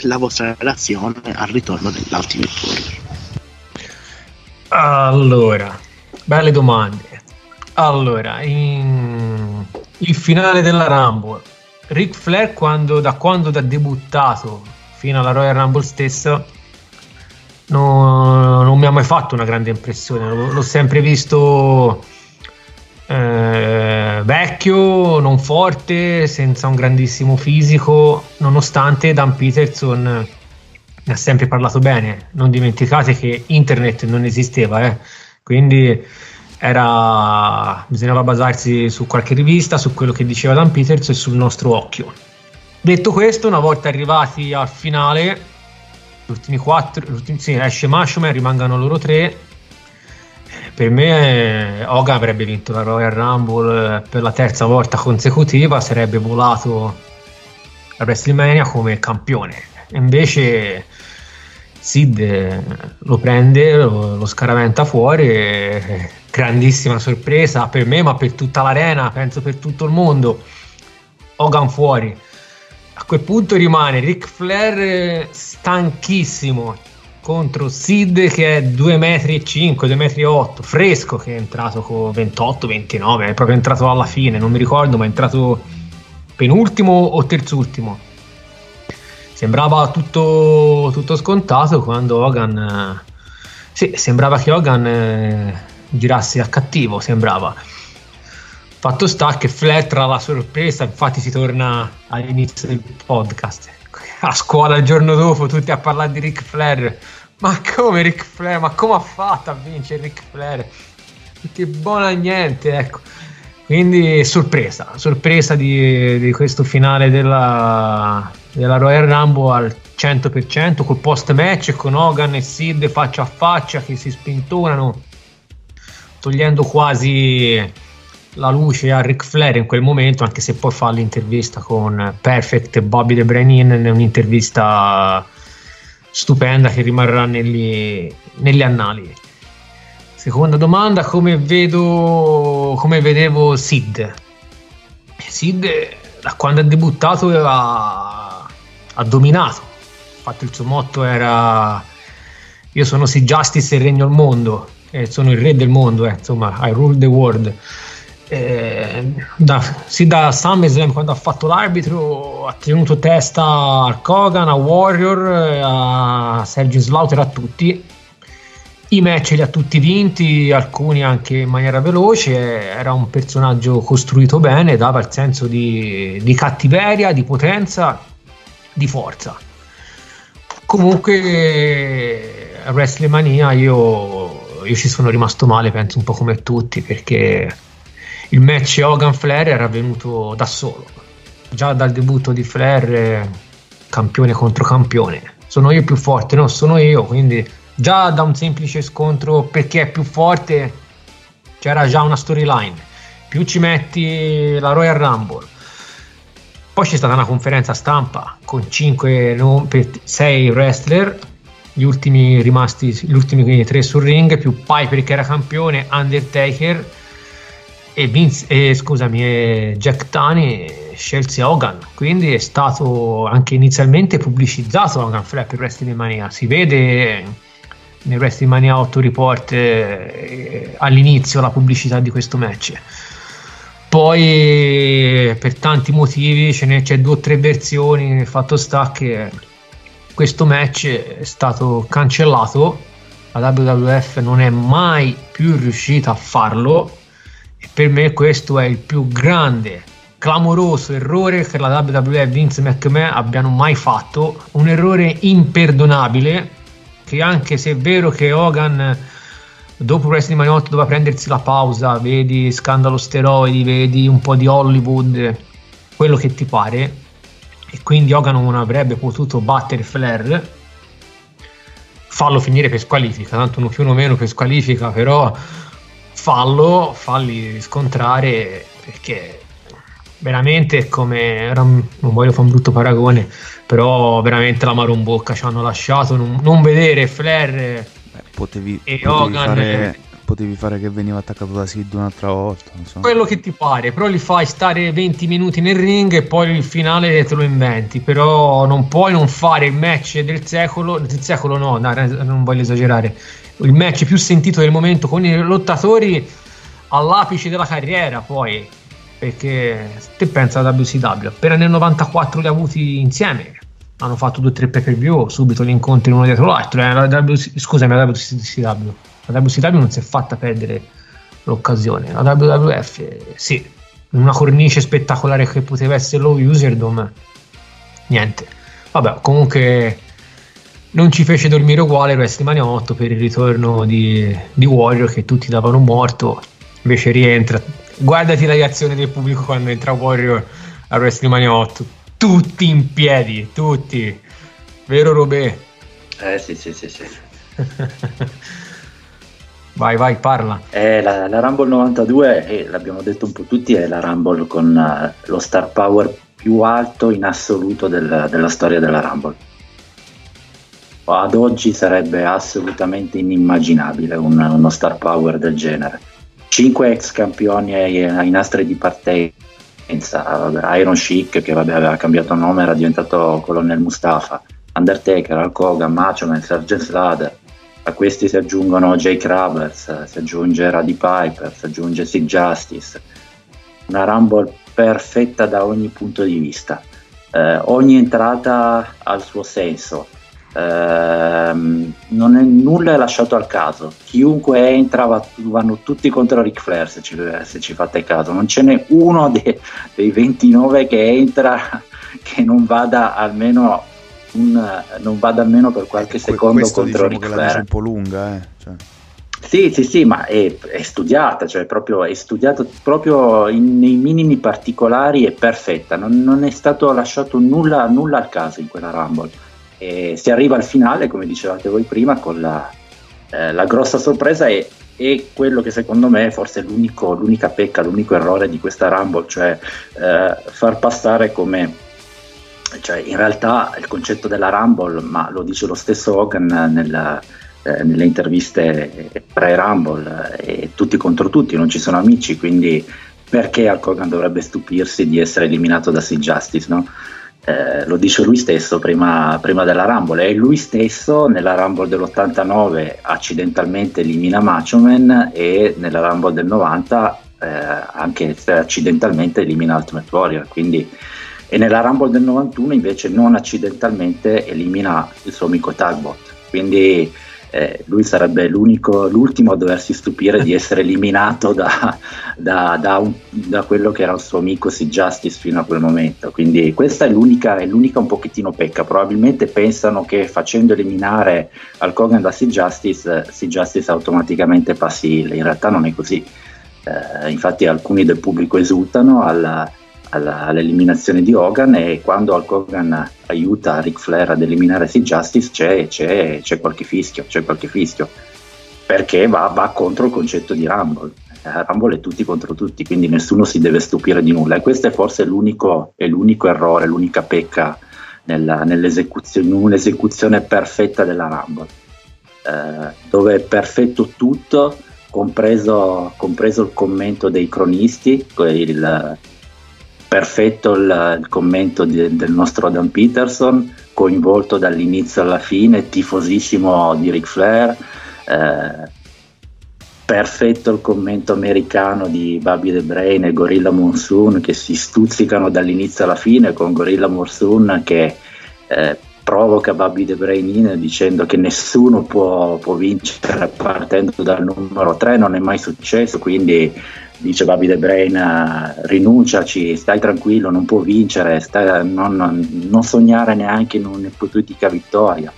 Speaker 1: la vostra reazione al ritorno dell'Ultimate Warrior.
Speaker 2: Allora belle domande. Allora, in... il finale della Rumble, Ric Flair quando, da quando ha debuttato fino alla Royal Rumble stessa no, non mi ha mai fatto una grande impressione, l'ho, sempre visto eh, vecchio, non forte, senza un grandissimo fisico, nonostante Dan Peterson ne ha sempre parlato bene. Non dimenticate che internet non esisteva, eh? quindi era, bisognava basarsi su qualche rivista, su quello che diceva Dan Peterson e sul nostro occhio. Detto questo, una volta arrivati al finale, gli ultimi quattro, gli ultimi, sì, esce Mashuman, rimangano loro tre. Per me Hogan avrebbe vinto la Royal Rumble eh, per la terza volta consecutiva, sarebbe volato a WrestleMania come campione. Invece Sid eh, lo prende, lo, lo scaraventa fuori, e, grandissima sorpresa per me, ma per tutta l'arena, penso per tutto il mondo. Hogan fuori a quel punto rimane Ric Flair eh, stanchissimo contro Sid che è 2,5 metri, 2,8 metri, fresco che è entrato con 28, 29, è proprio entrato alla fine, non mi ricordo, ma è entrato penultimo o terzultimo. Sembrava tutto, tutto scontato quando Hogan... Eh, sì, sembrava che Hogan girasse a cattivo, sembrava. Fatto sta che Flair tra la sorpresa, infatti si torna all'inizio del podcast, a scuola il giorno dopo tutti a parlare di Ric Flair, ma come Ric Flair, ma come ha fatto a vincere Ric Flair? Che buona niente, ecco. Quindi sorpresa, sorpresa di, di questo finale della, della Royal Rumble al 100% col post match con Hogan e Sid faccia a faccia che si spintonano togliendo quasi la luce a Ric Flair in quel momento, anche se poi fa l'intervista con Perfect e Bobby De Brenin, è un'intervista stupenda che rimarrà negli, negli annali. Seconda domanda, come vedo come vedevo Sid? Sid da quando ha debuttato ha, ha dominato. Infatti il suo motto era io sono Sid Justice e regno il mondo, eh, sono il re del mondo, eh, insomma, I rule the world eh, da, sì da SummerSlam quando ha fatto l'arbitro ha tenuto testa a Kogan, a Warrior, a Sergio Slaughter, a tutti. I match li ha tutti vinti, alcuni anche in maniera veloce, era un personaggio costruito bene, dava il senso di, di cattiveria, di potenza, di forza. Comunque WrestleMania io, io ci sono rimasto male, penso un po' come tutti, perché il match Hogan Flair era venuto da solo. Già dal debutto di Flair, campione contro campione. Sono io più forte, no, sono io, quindi già da un semplice scontro perché è più forte c'era già una storyline. Più ci metti la Royal Rumble. Poi c'è stata una conferenza stampa con 5, 6 wrestler, gli ultimi rimasti, gli ultimi tre sul ring, più Piper che era campione, Undertaker e, Vince, eh, scusami, e Jack Tani scelse Hogan, quindi è stato anche inizialmente pubblicizzato Hogan Flair per Wrestling Mania. Si vede nel Wrestling Mania 8 Report eh, all'inizio la pubblicità di questo match. Poi per tanti motivi ce n'è, c'è due o tre versioni, il fatto sta che questo match è stato cancellato, la WWF non è mai più riuscita a farlo e per me questo è il più grande, clamoroso errore che la WWE e Vince McMahon abbiano mai fatto. Un errore imperdonabile che anche se è vero che Hogan dopo Wrestling Mania 8 doveva prendersi la pausa, vedi scandalo steroidi, vedi un po' di Hollywood, quello che ti pare, e quindi Hogan non avrebbe potuto battere Flair, fallo finire per squalifica, tanto uno più o meno per squalifica, però fallo, falli scontrare perché veramente come non voglio fare un brutto paragone però veramente la mano in bocca ci hanno lasciato. Non, non vedere Flair Beh,
Speaker 4: potevi, e potevi Hogan fare, potevi fare che veniva attaccato da Sid un'altra volta
Speaker 2: so. quello che ti pare però li fai stare 20 minuti nel ring e poi il finale te lo inventi però non puoi non fare il match del secolo del secolo no, no non voglio esagerare il match più sentito del momento con i lottatori all'apice della carriera poi, perché te pensa alla WCW, appena nel 94 li ha avuti insieme, hanno fatto due o tre pay per view, subito li incontri uno dietro l'altro, eh, la WC, scusami la WCW, la WCW non si è fatta perdere l'occasione, la WWF sì, una cornice spettacolare che poteva essere low userdom, niente, vabbè comunque non ci fece dormire uguale WrestleMania 8 per il ritorno di, di Warrior che tutti davano morto. Invece rientra. Guardati la reazione del pubblico quando entra Warrior a WrestleMania 8 tutti in piedi tutti. Vero Robè?
Speaker 3: eh sì sì sì sì
Speaker 2: vai vai parla
Speaker 3: eh, la, la, Rumble 92 eh, l'abbiamo detto un po' tutti è la Rumble con uh, lo star power più alto in assoluto del, della storia della Rumble ad oggi sarebbe assolutamente inimmaginabile un, uno star power del genere. Cinque ex campioni ai, ai nastri di partenza, Iron Sheik che vabbè, aveva cambiato nome, era diventato Colonnel Mustafa, Undertaker, Hulk Hogan, Macho Man, Sergeant Slaughter, a questi si aggiungono Jake Roberts, si aggiunge Roddy Piper, si aggiunge Sid Justice, una Rumble perfetta da ogni punto di vista. Eh, ogni entrata ha il suo senso, Ehm, non è nulla è lasciato al caso. Chiunque entra va, vanno tutti contro Ric Flair se ci, se ci fate caso. Non ce n'è uno de, dei 29 che entra che non vada almeno, un, non vada almeno per qualche ecco, secondo contro diciamo Ric Flair.
Speaker 4: Un po' lunga, eh? cioè.
Speaker 3: Sì, sì, sì, ma è, è studiata, cioè proprio, è studiata proprio in, nei minimi particolari, è perfetta, non, non è stato lasciato nulla, nulla al caso in quella Rumble e si arriva al finale, come dicevate voi prima, con la, eh, la grossa sorpresa e, e, quello che secondo me è forse l'unica pecca, l'unico errore di questa Rumble, cioè eh, far passare come cioè in realtà il concetto della Rumble, ma lo dice lo stesso Hogan nella, eh, nelle interviste pre-Rumble, eh, tutti contro tutti, non ci sono amici, quindi perché Hulk Hogan dovrebbe stupirsi di essere eliminato da Sid Justice, no? Eh, lo dice lui stesso prima, prima, della Rumble e lui stesso nella Rumble dell'89 accidentalmente elimina Macho Man e nella Rumble del 90 eh, anche accidentalmente elimina Ultimate Warrior quindi, e nella Rumble del 91 invece non accidentalmente elimina il suo amico Tagbot quindi eh, lui sarebbe l'ultimo a doversi stupire di essere eliminato da, da, da, un, da, quello che era il suo amico Sid Justice fino a quel momento. Quindi questa è l'unica, è l'unica un pochettino pecca. Probabilmente pensano che facendo eliminare Al Kogan da Sid Justice, Sid Justice automaticamente passi in realtà non è così. Eh, infatti alcuni del pubblico esultano alla, alla, all'eliminazione di Hogan e quando Hulk Hogan aiuta Ric Flair ad eliminare Sid Justice c'è, c'è, c'è, qualche fischio, c'è qualche fischio. Perché va, va contro il concetto di Rumble. Eh, Rumble è tutti contro tutti, quindi nessuno si deve stupire di nulla. E questo è forse l'unico, è l'unico errore, l'unica pecca nella, in un'esecuzione perfetta della Rumble, eh, dove è perfetto tutto, compreso, compreso, il commento dei cronisti, il, perfetto il, il commento di, del nostro Adam Peterson, coinvolto dall'inizio alla fine, tifosissimo di Ric Flair. Eh, perfetto il commento americano di Bobby The Brain e Gorilla Monsoon che si stuzzicano dall'inizio alla fine con Gorilla Monsoon che eh, provoca Bobby The Brain in dicendo che nessuno può, può, vincere partendo dal numero 3, non è mai successo, quindi dice The Brain uh, rinunciaci, stai tranquillo, non può vincere, stai, non, non, non, sognare neanche in un'ipotetica vittoria.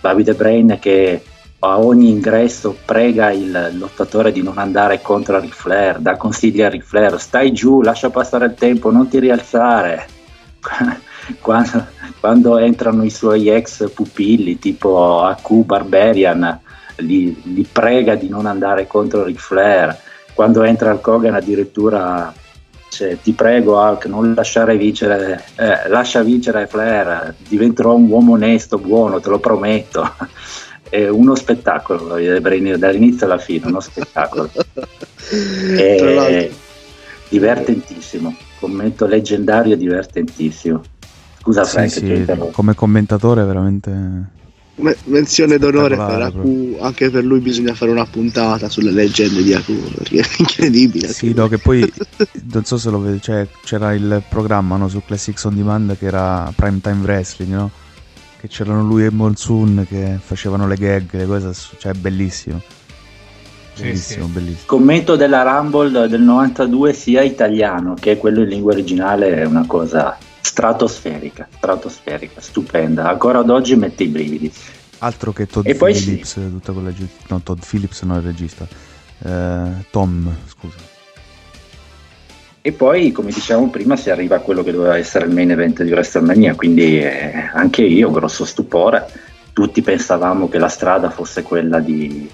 Speaker 3: The Brain che a ogni ingresso prega il lottatore di non andare contro Ric Flair, dà consigli a Ric Flair, stai giù, lascia passare il tempo, non ti rialzare. quando, quando entrano i suoi ex pupilli tipo AQ Barbarian, li, li prega di non andare contro Ric Flair quando entra al Kogan addirittura cioè, ti prego Hulk non lasciare vincere eh, lascia vincere Flair diventerò un uomo onesto buono te lo prometto. È uno spettacolo dall'inizio alla fine uno spettacolo. È divertentissimo commento leggendario divertentissimo. Scusa Frank
Speaker 4: sì, sì, come commentatore veramente
Speaker 1: menzione d'onore per Aku, anche per lui bisogna fare una puntata sulle leggende di Aku, perché è incredibile.
Speaker 4: Sì, no, che poi non so se lo vedi, cioè, c'era il programma no, su Classics on Demand che era Primetime Wrestling, no? Che c'erano lui e Monsoon che facevano le gag, le cose, cioè bellissimo. Bellissimo, sì, bellissimo.
Speaker 3: Commento della Rumble del 92 sia italiano che quello in lingua originale è una cosa stratosferica, stratosferica, stupenda. Ancora ad oggi mette i brividi.
Speaker 4: Altro che Todd e Phillips, sì. tutta quella no, Todd Phillips non è il regista. Eh, Tom, scusa.
Speaker 3: E poi, come dicevamo prima, si arriva a quello che doveva essere il main event di WrestleMania, quindi eh, anche io, grosso stupore, tutti pensavamo che la strada fosse quella di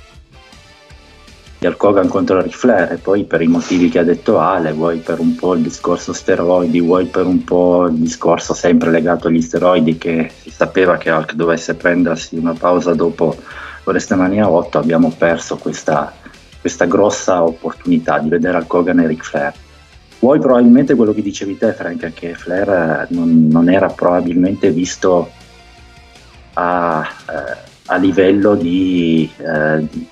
Speaker 3: di Hulk Hogan contro Ric Flair e poi per i motivi che ha detto Ale, vuoi per un po' il discorso steroidi, vuoi per un po' il discorso sempre legato agli steroidi che si sapeva che Hulk dovesse prendersi una pausa dopo WrestleMania 8, abbiamo perso questa, questa grossa opportunità di vedere Hulk Hogan e Ric Flair. Vuoi probabilmente quello che dicevi te Frank, che Flair eh, non, non era probabilmente visto a, eh, a livello di, eh, di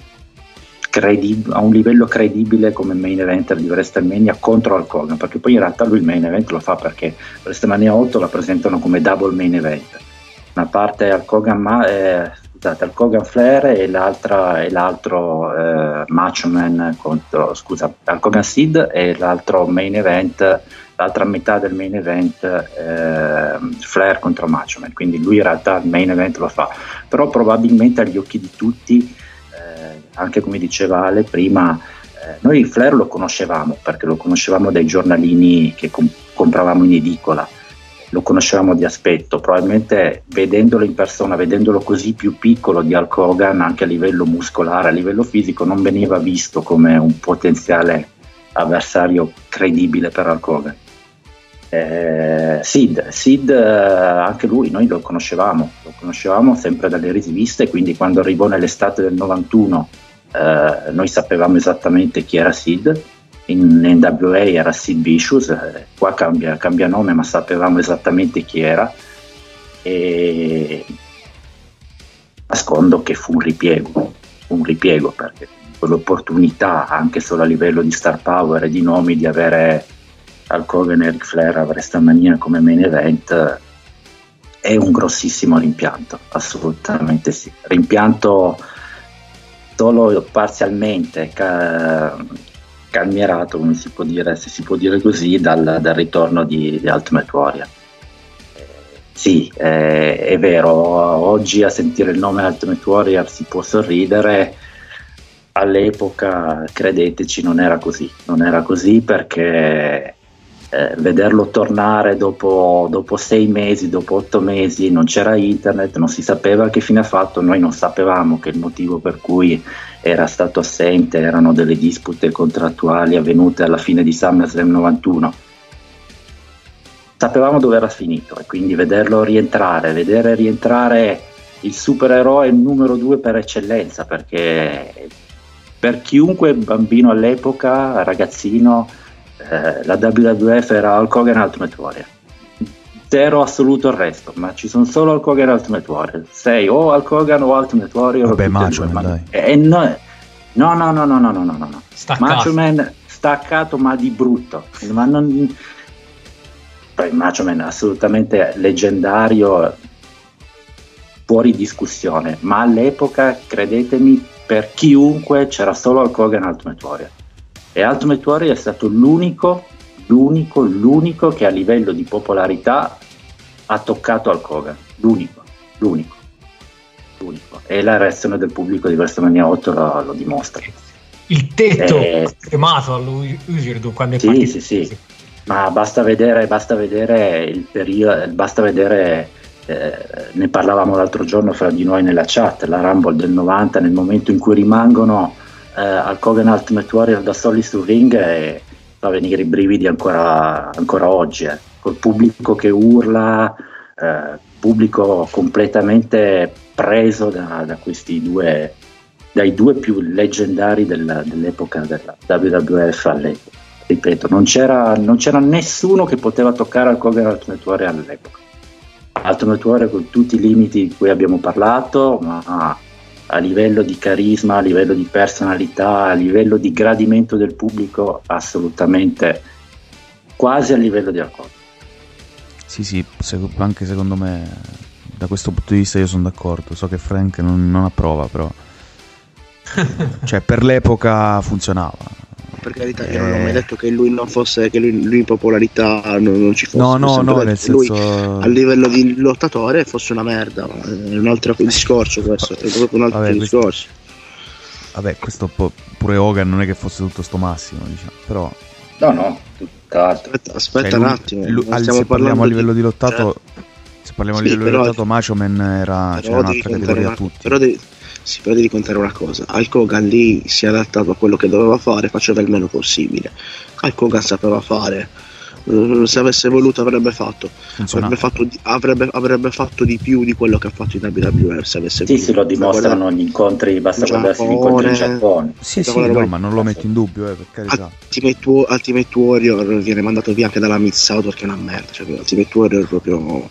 Speaker 3: credib- a un livello credibile come main eventer di WrestleMania contro Hulk Hogan, perché poi in realtà lui il main event lo fa perché WrestleMania 8 la presentano come double main event. Una parte Hulk Hogan, ma, eh, scusate, Hulk Hogan Flair e, l'altra, e l'altro eh, Macho Man contro, scusa, Hulk Hogan Sid e l'altro main event l'altra metà del main event eh, Flair contro Macho Man quindi lui in realtà il main event lo fa però probabilmente agli occhi di tutti anche come diceva Ale prima, eh, noi Flair lo conoscevamo perché lo conoscevamo dai giornalini che com- compravamo in edicola, lo conoscevamo di aspetto, probabilmente vedendolo in persona, vedendolo così più piccolo di Hulk Hogan anche a livello muscolare, a livello fisico, non veniva visto come un potenziale avversario credibile per Hulk Hogan. Eh, Sid, Sid eh, anche lui noi lo conoscevamo, lo conoscevamo sempre dalle riviste, quindi quando arrivò nell'estate del 91 eh, noi sapevamo esattamente chi era Sid, in NWA era Sid Vicious, eh, qua cambia, cambia, nome ma sapevamo esattamente chi era. E nascondo che fu un ripiego, un ripiego perché quell'opportunità anche solo a livello di star power e di nomi di avere Hulk Hogan e Ric Flair a WrestleMania come main event è un grossissimo rimpianto, assolutamente sì. Rimpianto solo parzialmente ca- calmierato, come si può dire, se si può dire così, dal, dal ritorno di, di Ultimate Warrior. Sì, eh, è vero, oggi a sentire il nome Ultimate Warrior si può sorridere, all'epoca, credeteci, non era così, non era così perché eh, vederlo tornare dopo, dopo, sei mesi, dopo otto mesi, non c'era internet, non si sapeva che fine ha fatto, noi non sapevamo che il motivo per cui era stato assente erano delle dispute contrattuali avvenute alla fine di SummerSlam 91. Sapevamo dove era finito e quindi vederlo rientrare, vedere rientrare il supereroe numero due per eccellenza, perché per chiunque bambino all'epoca, ragazzino, eh, la WWF era Hulk Hogan Ultimate Warrior. Zero assoluto il resto ma ci sono solo Hulk Hogan e Ultimate Warrior. Sei o Hulk Hogan o Ultimate Warrior
Speaker 4: vabbè Macho Man dai.
Speaker 3: E no, no no no no no no no no. Staccato. Macho Man staccato ma di brutto. Ma non poi Macho Man assolutamente leggendario fuori discussione ma all'epoca credetemi per chiunque c'era solo Hulk Hogan Ultimate Warrior e Ultimate Warrior è stato l'unico, l'unico, l'unico che a livello di popolarità ha toccato al Kogan, l'unico, l'unico, l'unico. E la reazione del pubblico di WrestleMania 8 lo, lo dimostra.
Speaker 2: Il tetto eh, cremato all'Usurdu quando è
Speaker 3: sì, partito. Sì, sì, sì. Ma basta vedere, basta vedere il periodo, basta vedere eh, ne parlavamo l'altro giorno fra di noi nella chat, la Rumble del 90, nel momento in cui rimangono eh, al Kogan Ultimate Warrior da soli sul ring e fa venire i brividi ancora, ancora oggi, eh. col pubblico che urla, eh, pubblico completamente preso da, da, questi due, dai due più leggendari della, dell'epoca della WWF all'epoca. Ripeto, non c'era, non c'era, nessuno che poteva toccare al Kogan Ultimate Warrior all'epoca. Ultimate Warrior con tutti i limiti di cui abbiamo parlato, ma a, livello di carisma, a livello di personalità, a livello di gradimento del pubblico, assolutamente quasi a livello di accordo.
Speaker 4: Sì, sì, anche secondo me da questo punto di vista io sono d'accordo. So che Frank non, non approva, però. cioè, per l'epoca funzionava
Speaker 1: per carità, io non ho mai eh. detto che lui non fosse, che lui, lui in popolarità non, non, ci fosse.
Speaker 4: No, no, no, nel senso...
Speaker 1: a livello di lottatore fosse una merda, è un altro discorso questo, è proprio un altro Vabbè, discorso.
Speaker 4: Questo... Vabbè, questo pure Hogan non è che fosse tutto sto massimo, diciamo, però...
Speaker 3: No, no,
Speaker 1: tutt'altro. Aspetta, aspetta cioè, un attimo.
Speaker 4: Lui, se parliamo a livello di, di lottato... Cioè... Se parliamo sì, a livello di lottato, Macho Man era c'era un'altra categoria a tutti.
Speaker 1: Però devi, sì, però devi contare una cosa, Hulk Hogan lì si è adattato a quello che doveva fare, faceva il meno possibile. Hulk Hogan sapeva fare, mm, se avesse voluto avrebbe fatto, avrebbe fatto, di, avrebbe, avrebbe fatto, di, più di quello che ha fatto in WWE se avesse
Speaker 3: sì, voluto. Sì, lo dimostrano guarda, gli incontri, basta guardarsi gli incontri in Giappone.
Speaker 4: Sì, sì, no, ma non lo metto in dubbio, eh, per carità.
Speaker 1: Ultimate, Ultimate Warrior viene mandato via anche dalla Miss Auto che è una merda, cioè Ultimate Warrior è proprio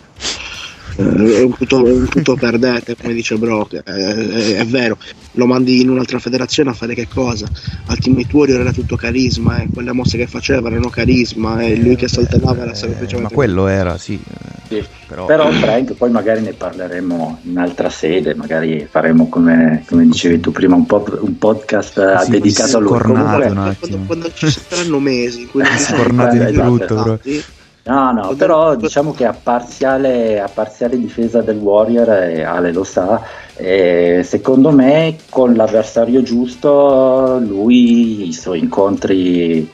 Speaker 1: è un punto, un punto perdente, come dice Brock. È, è, è, vero, lo mandi in un'altra federazione a fare che cosa? Ultimate Warrior era tutto carisma, eh. quelle mosse che faceva erano carisma, e eh. lui che saltellava era
Speaker 4: semplicemente. Ma quello era, sì.
Speaker 3: sì. Però... Però Frank, poi magari ne parleremo in altra sede, magari faremo come, come dicevi tu prima un, po- un podcast sì, dedicato a lui.
Speaker 1: Comunque, quando, quando, ci saranno mesi in cui
Speaker 4: si di brutto, però.
Speaker 3: No, no, però diciamo che a parziale, a parziale difesa del Warrior, e Ale lo sa, eh, secondo me con l'avversario giusto lui i suoi incontri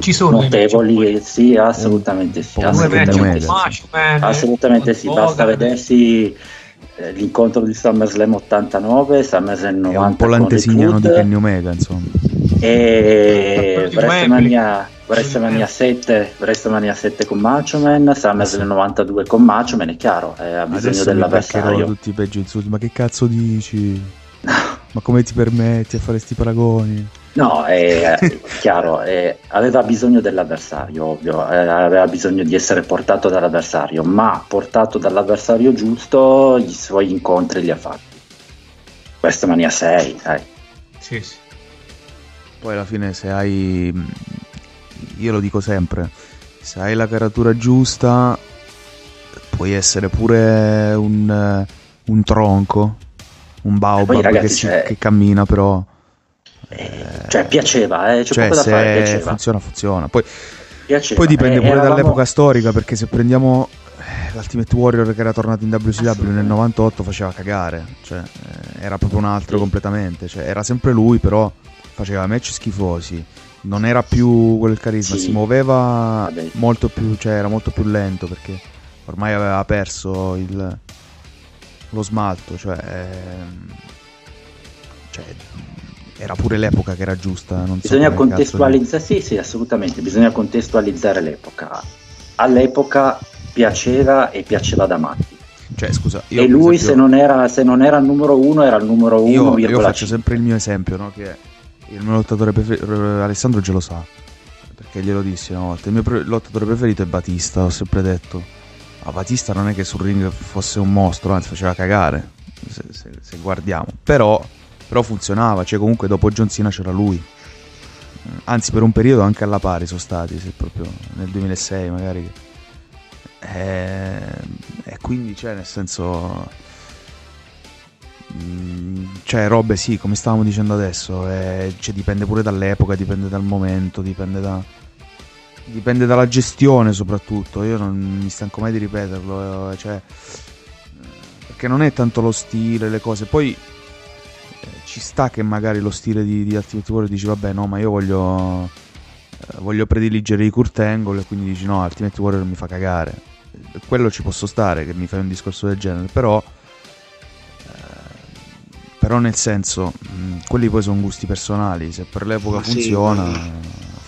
Speaker 2: ci sono
Speaker 3: notevoli, sì, assolutamente sì. Assolutamente, sì. assolutamente sì. Basta vedersi eh, l'incontro di SummerSlam 89, SummerSlam 90 è
Speaker 4: un po' l'antesignano di Kenny Omega, insomma.
Speaker 3: E WrestleMania WrestleMania 7, WrestleMania 7 con Macho Man, SummerSlam 92 con Macho Man, è chiaro, eh, ha bisogno Adesso dell'avversario.
Speaker 4: tutti i peggio insulti, ma che cazzo dici? ma come ti permetti a fare questi paragoni?
Speaker 3: No, è chiaro, è, aveva bisogno dell'avversario, ovvio, eh, aveva bisogno di essere portato dall'avversario, ma portato dall'avversario giusto i suoi incontri li ha fatti. WrestleMania 6, dai.
Speaker 2: Sì, sì.
Speaker 4: Poi alla fine se hai io lo dico sempre, se hai la caratura giusta puoi essere pure un, un tronco, un baobab ragazzi, che, si, cioè, che, cammina però...
Speaker 3: Eh, cioè piaceva, eh, c'è
Speaker 4: cioè,
Speaker 3: poco da fare,
Speaker 4: piaceva. funziona, funziona. Poi, piaceva. poi dipende eh, pure eravamo... dall'epoca storica perché se prendiamo eh, l'Ultimate Warrior che era tornato in WCW nel 98 faceva cagare, cioè, eh, era proprio un altro sì. completamente, cioè, era sempre lui però faceva match schifosi, non era più quel carisma, sì. si muoveva molto più, cioè era molto più lento perché ormai aveva perso il, lo smalto, cioè, ehm, cioè, era pure l'epoca che era giusta.
Speaker 3: bisogna so contestualizzare, sì, sì, assolutamente, bisogna contestualizzare l'epoca. All'epoca piaceva e piaceva da matti.
Speaker 4: Cioè, scusa,
Speaker 3: e lui esempio, se, non era, se non era il numero uno era il numero uno.
Speaker 4: Io, io faccio sempre il mio esempio, no? che il mio lottatore preferito, Alessandro già lo sa, perché glielo dissi una volta. Il mio pre- lottatore preferito è Batista, ho sempre detto. Ma Batista non è che sul ring fosse un mostro, anzi faceva cagare, se, se, se guardiamo. Però, però, funzionava, cioè comunque dopo John Cena c'era lui. Anzi, per un periodo anche alla pari sono stati, se proprio nel 2006 magari. E, eh, e quindi, cioè, nel senso Mm, cioè robe sì, come stavamo dicendo adesso, eh, cioè, dipende pure dall'epoca, dipende dal momento, dipende, da, dipende dalla gestione soprattutto, io non mi stanco mai di ripeterlo, eh, cioè, perché non è tanto lo stile, le cose, poi eh, ci sta che magari lo stile di, di Ultimate Warrior dici vabbè no ma io voglio, eh, voglio prediligere i Kurt Angle e quindi dici no Ultimate Warrior mi fa cagare, quello ci posso stare che mi fai un discorso del genere, però però nel senso, mh, mm, quelli poi sono gusti personali, se per l'epoca ma funziona, sì,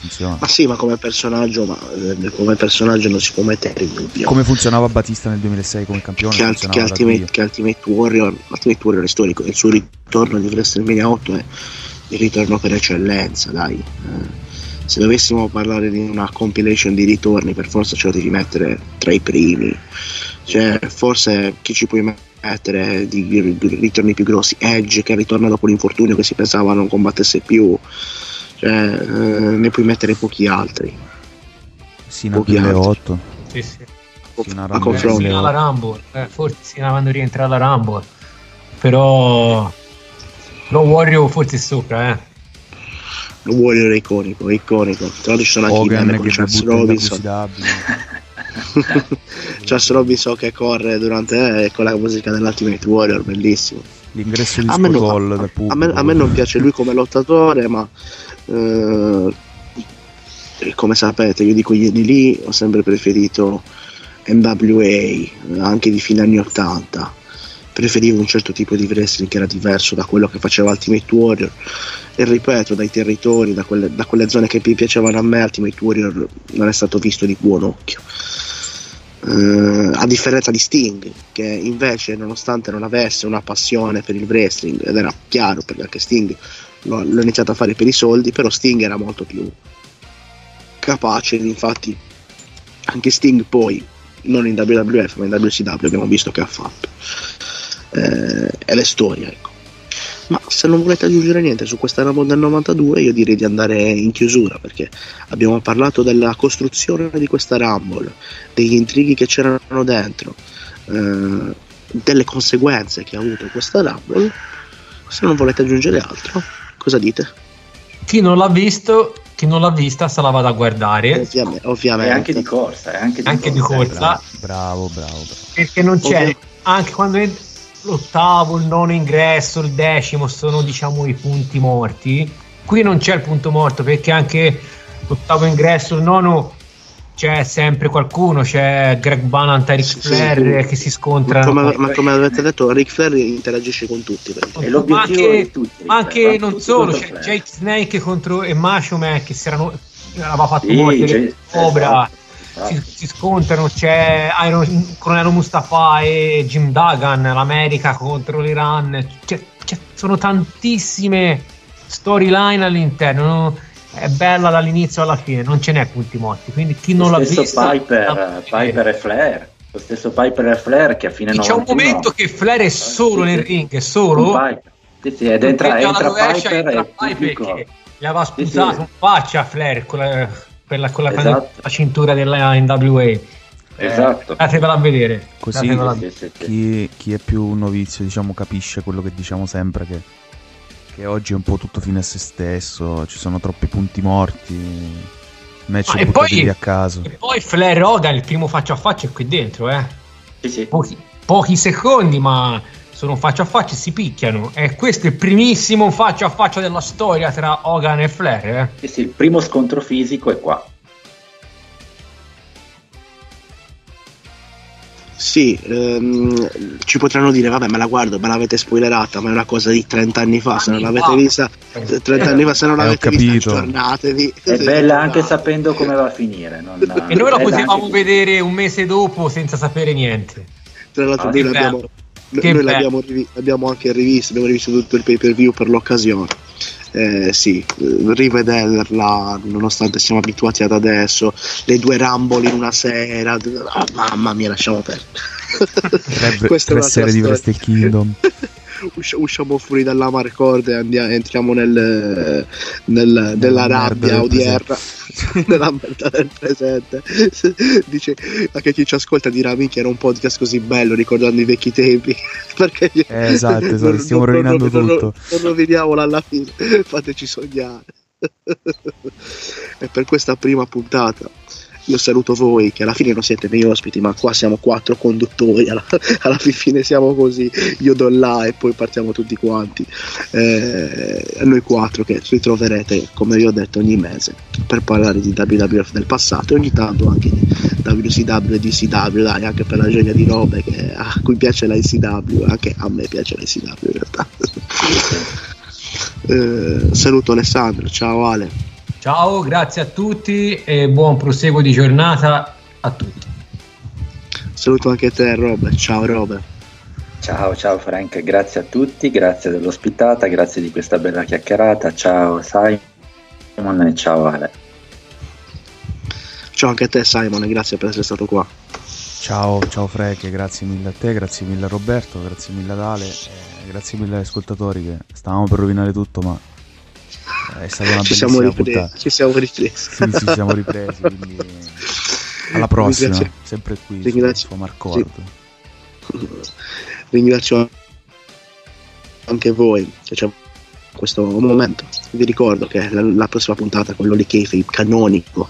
Speaker 4: funziona.
Speaker 1: Ma sì, ma come personaggio, ma, eh, come personaggio non si può mettere in dubbio.
Speaker 4: Come funzionava Battista nel 2006 come campione?
Speaker 1: Che, alt- che, Ultimate, che Ultimate, Warrior, Ultimate Warrior è storico, il suo ritorno di WrestleMania 8 è il ritorno per eccellenza, dai. Eh se dovessimo parlare di una compilation di ritorni, per forza ce lo devi mettere tra i primi. Cioè, forse chi ci puoi mettere di ritorni più grossi? Edge che ritorna dopo l'infortunio che si pensava non combattesse più. Cioè, eh, ne puoi mettere pochi altri.
Speaker 4: Sino al 2008.
Speaker 2: Sì, sì.
Speaker 1: Sino a confronto.
Speaker 2: Sino alla Rumble, eh, forse sino quando rientra la Rumble. Però lo Warrior forse è sopra, eh.
Speaker 1: Lo Warrior è iconico, è iconico. Tra l'altro ci sono anche
Speaker 4: Hogan
Speaker 1: i meme con Charles Robinson.
Speaker 4: WCW.
Speaker 1: Charles Robinson che corre durante eh, con la musica dell'Ultimate Warrior, bellissimo.
Speaker 4: L'ingresso di
Speaker 1: A me, non,
Speaker 4: Scotol
Speaker 1: a-
Speaker 4: pubblico.
Speaker 1: me- a me non piace lui come lottatore, ma eh, come sapete, io di quegli anni lì ho sempre preferito NWA, anche di fine anni 80. Preferivo un certo tipo di wrestling che era diverso da quello che faceva Ultimate Warrior. E ripeto, dai territori, da quelle, da quelle zone che mi piacevano a me, Ultimate Warrior non è stato visto di buon occhio. Eh, a differenza di Sting, che invece, nonostante non avesse una passione per il wrestling, ed era chiaro perché anche Sting l'ho, l'ho iniziato a fare per i soldi, però Sting era molto più capace, infatti anche Sting poi, non in WWF ma in WCW abbiamo visto che ha fatto. Eh, è la storia, ecco. Ma se non volete aggiungere niente su questa Rumble del 92, io direi di andare in chiusura perché abbiamo parlato della costruzione di questa Rumble, degli intrighi che c'erano dentro, eh, delle conseguenze che ha avuto questa Rumble. Se non volete aggiungere altro, cosa dite?
Speaker 2: Chi non l'ha visto, chi non l'ha vista se la vada a guardare.
Speaker 1: Ovviamente,
Speaker 3: E
Speaker 1: ovviamente.
Speaker 3: anche di corsa, e anche di
Speaker 2: Anche di
Speaker 3: corsa.
Speaker 2: corsa.
Speaker 4: Bravo, bravo, bravo. bravo.
Speaker 2: perché non c'è
Speaker 1: Ovvio.
Speaker 2: anche quando è l'ottavo, il nono ingresso, il decimo sono diciamo i punti morti. Qui non c'è il punto morto perché anche l'ottavo ingresso, il nono c'è sempre qualcuno, c'è Greg Banant e Ric
Speaker 1: Sì,
Speaker 2: Flair
Speaker 1: sì.
Speaker 2: che si
Speaker 1: Ma
Speaker 2: scontrano.
Speaker 1: come, ma come avete detto, Ric Flair interagisce con tutti.
Speaker 2: Ma anche-
Speaker 3: tutti.
Speaker 2: Ma anche non
Speaker 3: tutti
Speaker 2: solo, c'è. Jake Snake contro e Macho Man che si erano aveva fatto
Speaker 3: Sì,
Speaker 2: morte
Speaker 3: c'è-
Speaker 2: Cobra.
Speaker 3: esatto,
Speaker 2: si,
Speaker 3: esatto.
Speaker 2: si scontrano, c'è Iron, Colonnello Mustafa e Jim Duggan, l'America contro l'Iran, c'è- c'è- sono tantissime storyline all'interno, no? è bella dall'inizio alla fine, non ce n'è punti morti, quindi chi non l'ha visto...
Speaker 3: Piper,
Speaker 2: la-
Speaker 3: Piper e Flair. Lo stesso Piper e Flair che a fine
Speaker 2: C'è un
Speaker 3: 91
Speaker 2: momento che Flair è solo
Speaker 3: sì,
Speaker 2: nel ring, è solo...
Speaker 3: Sì, sì, ed entra, entra
Speaker 2: rovescia,
Speaker 3: Piper
Speaker 2: entra Piper
Speaker 3: corrono.
Speaker 2: che gli aveva
Speaker 3: Sì,
Speaker 2: sputato
Speaker 3: sì.
Speaker 2: in faccia a Flair con la, quella, con la,
Speaker 3: Esatto.
Speaker 2: la cintura della NWA. Eh,
Speaker 3: Esatto.
Speaker 2: Andatevela a vedere.
Speaker 4: Così-
Speaker 2: a
Speaker 3: Sì, sì, sì.
Speaker 4: Chi, chi è più novizio, diciamo, capisce quello che diciamo sempre che, che oggi è un po' tutto fine a se stesso, ci sono troppi punti morti, match
Speaker 2: Ah, e poi-
Speaker 4: a caso.
Speaker 2: E poi Flair Hogan, il primo faccia a faccia è qui dentro, eh.
Speaker 3: Sì, sì.
Speaker 2: Pochi, pochi secondi, ma sono faccia a faccia e si picchiano. E questo è il primissimo faccia a faccia della storia tra Hogan e Flair, eh.
Speaker 3: Sì, sì, il primo scontro fisico è qua.
Speaker 1: Sì, ehm, ci potranno dire, vabbè, me la guardo, me l'avete spoilerata, ma è una cosa di 30 anni fa, se non l'avete vista, 30 anni fa, se non
Speaker 4: Eh,
Speaker 1: l'avete vista,
Speaker 4: capito.
Speaker 1: aggiornatevi.
Speaker 3: È bella anche sapendo come va a finire. non-
Speaker 2: E noi la potevamo
Speaker 3: anche-
Speaker 2: vedere un mese dopo senza sapere niente.
Speaker 1: Tra l'altro
Speaker 3: Ah,
Speaker 1: noi,
Speaker 2: che
Speaker 1: l'abbiamo,
Speaker 2: bello.
Speaker 1: Noi
Speaker 2: Che bello.
Speaker 1: l'abbiamo, rivi- l'abbiamo anche rivisto, abbiamo rivisto tutto il pay per view per l'occasione. Eh, sì, eh, rivederla nonostante siamo abituati ad adesso, le due Rumble in una sera, ah, mamma mia, lasciamo perdere.
Speaker 4: Tre,
Speaker 1: Questa è un'altra
Speaker 4: serie di
Speaker 1: storia.
Speaker 4: Wrestle Kingdom.
Speaker 1: Usci- usciamo fuori dalla Marcord e andia- entriamo nel, nel- nella rabbia odierna, nella merda del presente. Dice anche chi ci ascolta dirà: Minchia, era un podcast così bello ricordando i vecchi tempi. Perché
Speaker 4: Eh, esatto, esatto,
Speaker 1: non-
Speaker 4: stiamo
Speaker 1: non-
Speaker 4: rovinando
Speaker 1: non- non-
Speaker 4: tutto.
Speaker 1: Non roviniamola alla fine, fateci sognare. e per questa prima puntata io saluto voi che alla fine non siete miei ospiti ma qua siamo quattro conduttori alla, alla fine siamo così io do là e poi partiamo tutti quanti. Eh, noi quattro che ritroverete come vi ho detto ogni mese per parlare di WWF del passato e ogni tanto anche di WCW e DCW dai anche per la gioia di robe che, a cui piace la ICW anche a me piace la ICW in realtà. Eh, saluto Alessandro ciao Ale
Speaker 2: Ciao, grazie a tutti e buon proseguo di giornata a tutti.
Speaker 1: saluto anche te Robe ciao Robe
Speaker 3: Ciao, ciao Frank, grazie a tutti, grazie dell'ospitata, grazie di questa bella chiacchierata. Ciao Simon e ciao Ale.
Speaker 1: Ciao anche a te Simon e grazie per essere stato qua.
Speaker 4: Ciao, ciao Frank, grazie mille a te, grazie mille a Roberto, grazie mille ad Ale, eh, grazie mille agli ascoltatori che stavamo per rovinare tutto ma è stata una
Speaker 1: ci siamo ripresi,
Speaker 4: puntata.
Speaker 1: Ci siamo ripresi.
Speaker 4: Sì, sì, ci siamo ripresi, quindi alla prossima,
Speaker 1: Ringrazio-
Speaker 4: sempre qui
Speaker 1: ringrazio-
Speaker 4: su Marcord.
Speaker 1: Ringrazio anche voi che c'è questo momento. Vi ricordo che la, la prossima puntata con l'Oli Kayfabe canonico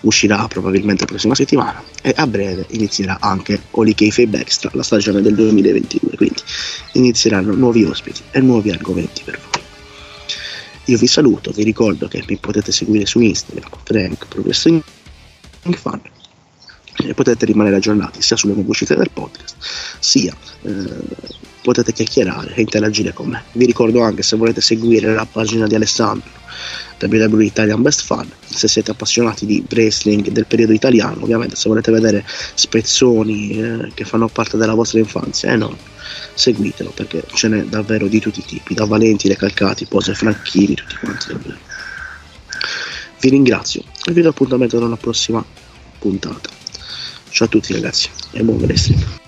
Speaker 1: uscirà probabilmente la prossima settimana e a breve inizierà anche Oli Kayfabe Extra, la stagione del 2022, quindi inizieranno nuovi ospiti e nuovi argomenti per voi. Io vi saluto, vi ricordo che mi potete seguire su Instagram, Frank Progressing Fan e potete rimanere aggiornati sia sulle nuove uscite del podcast sia eh, potete chiacchierare e interagire con me. Vi ricordo anche se volete seguire la pagina di Alessandro WWE Italian Best Fan, se siete appassionati di wrestling del periodo italiano, ovviamente se volete vedere spezzoni eh, che fanno parte della vostra infanzia e non, seguitelo perché ce n'è davvero di tutti i tipi, da Valenti, Recalcati, Pose, Franchini, tutti quanti davvero. Vi ringrazio e vi do appuntamento una prossima puntata. Ciao a tutti ragazzi e buon wrestling.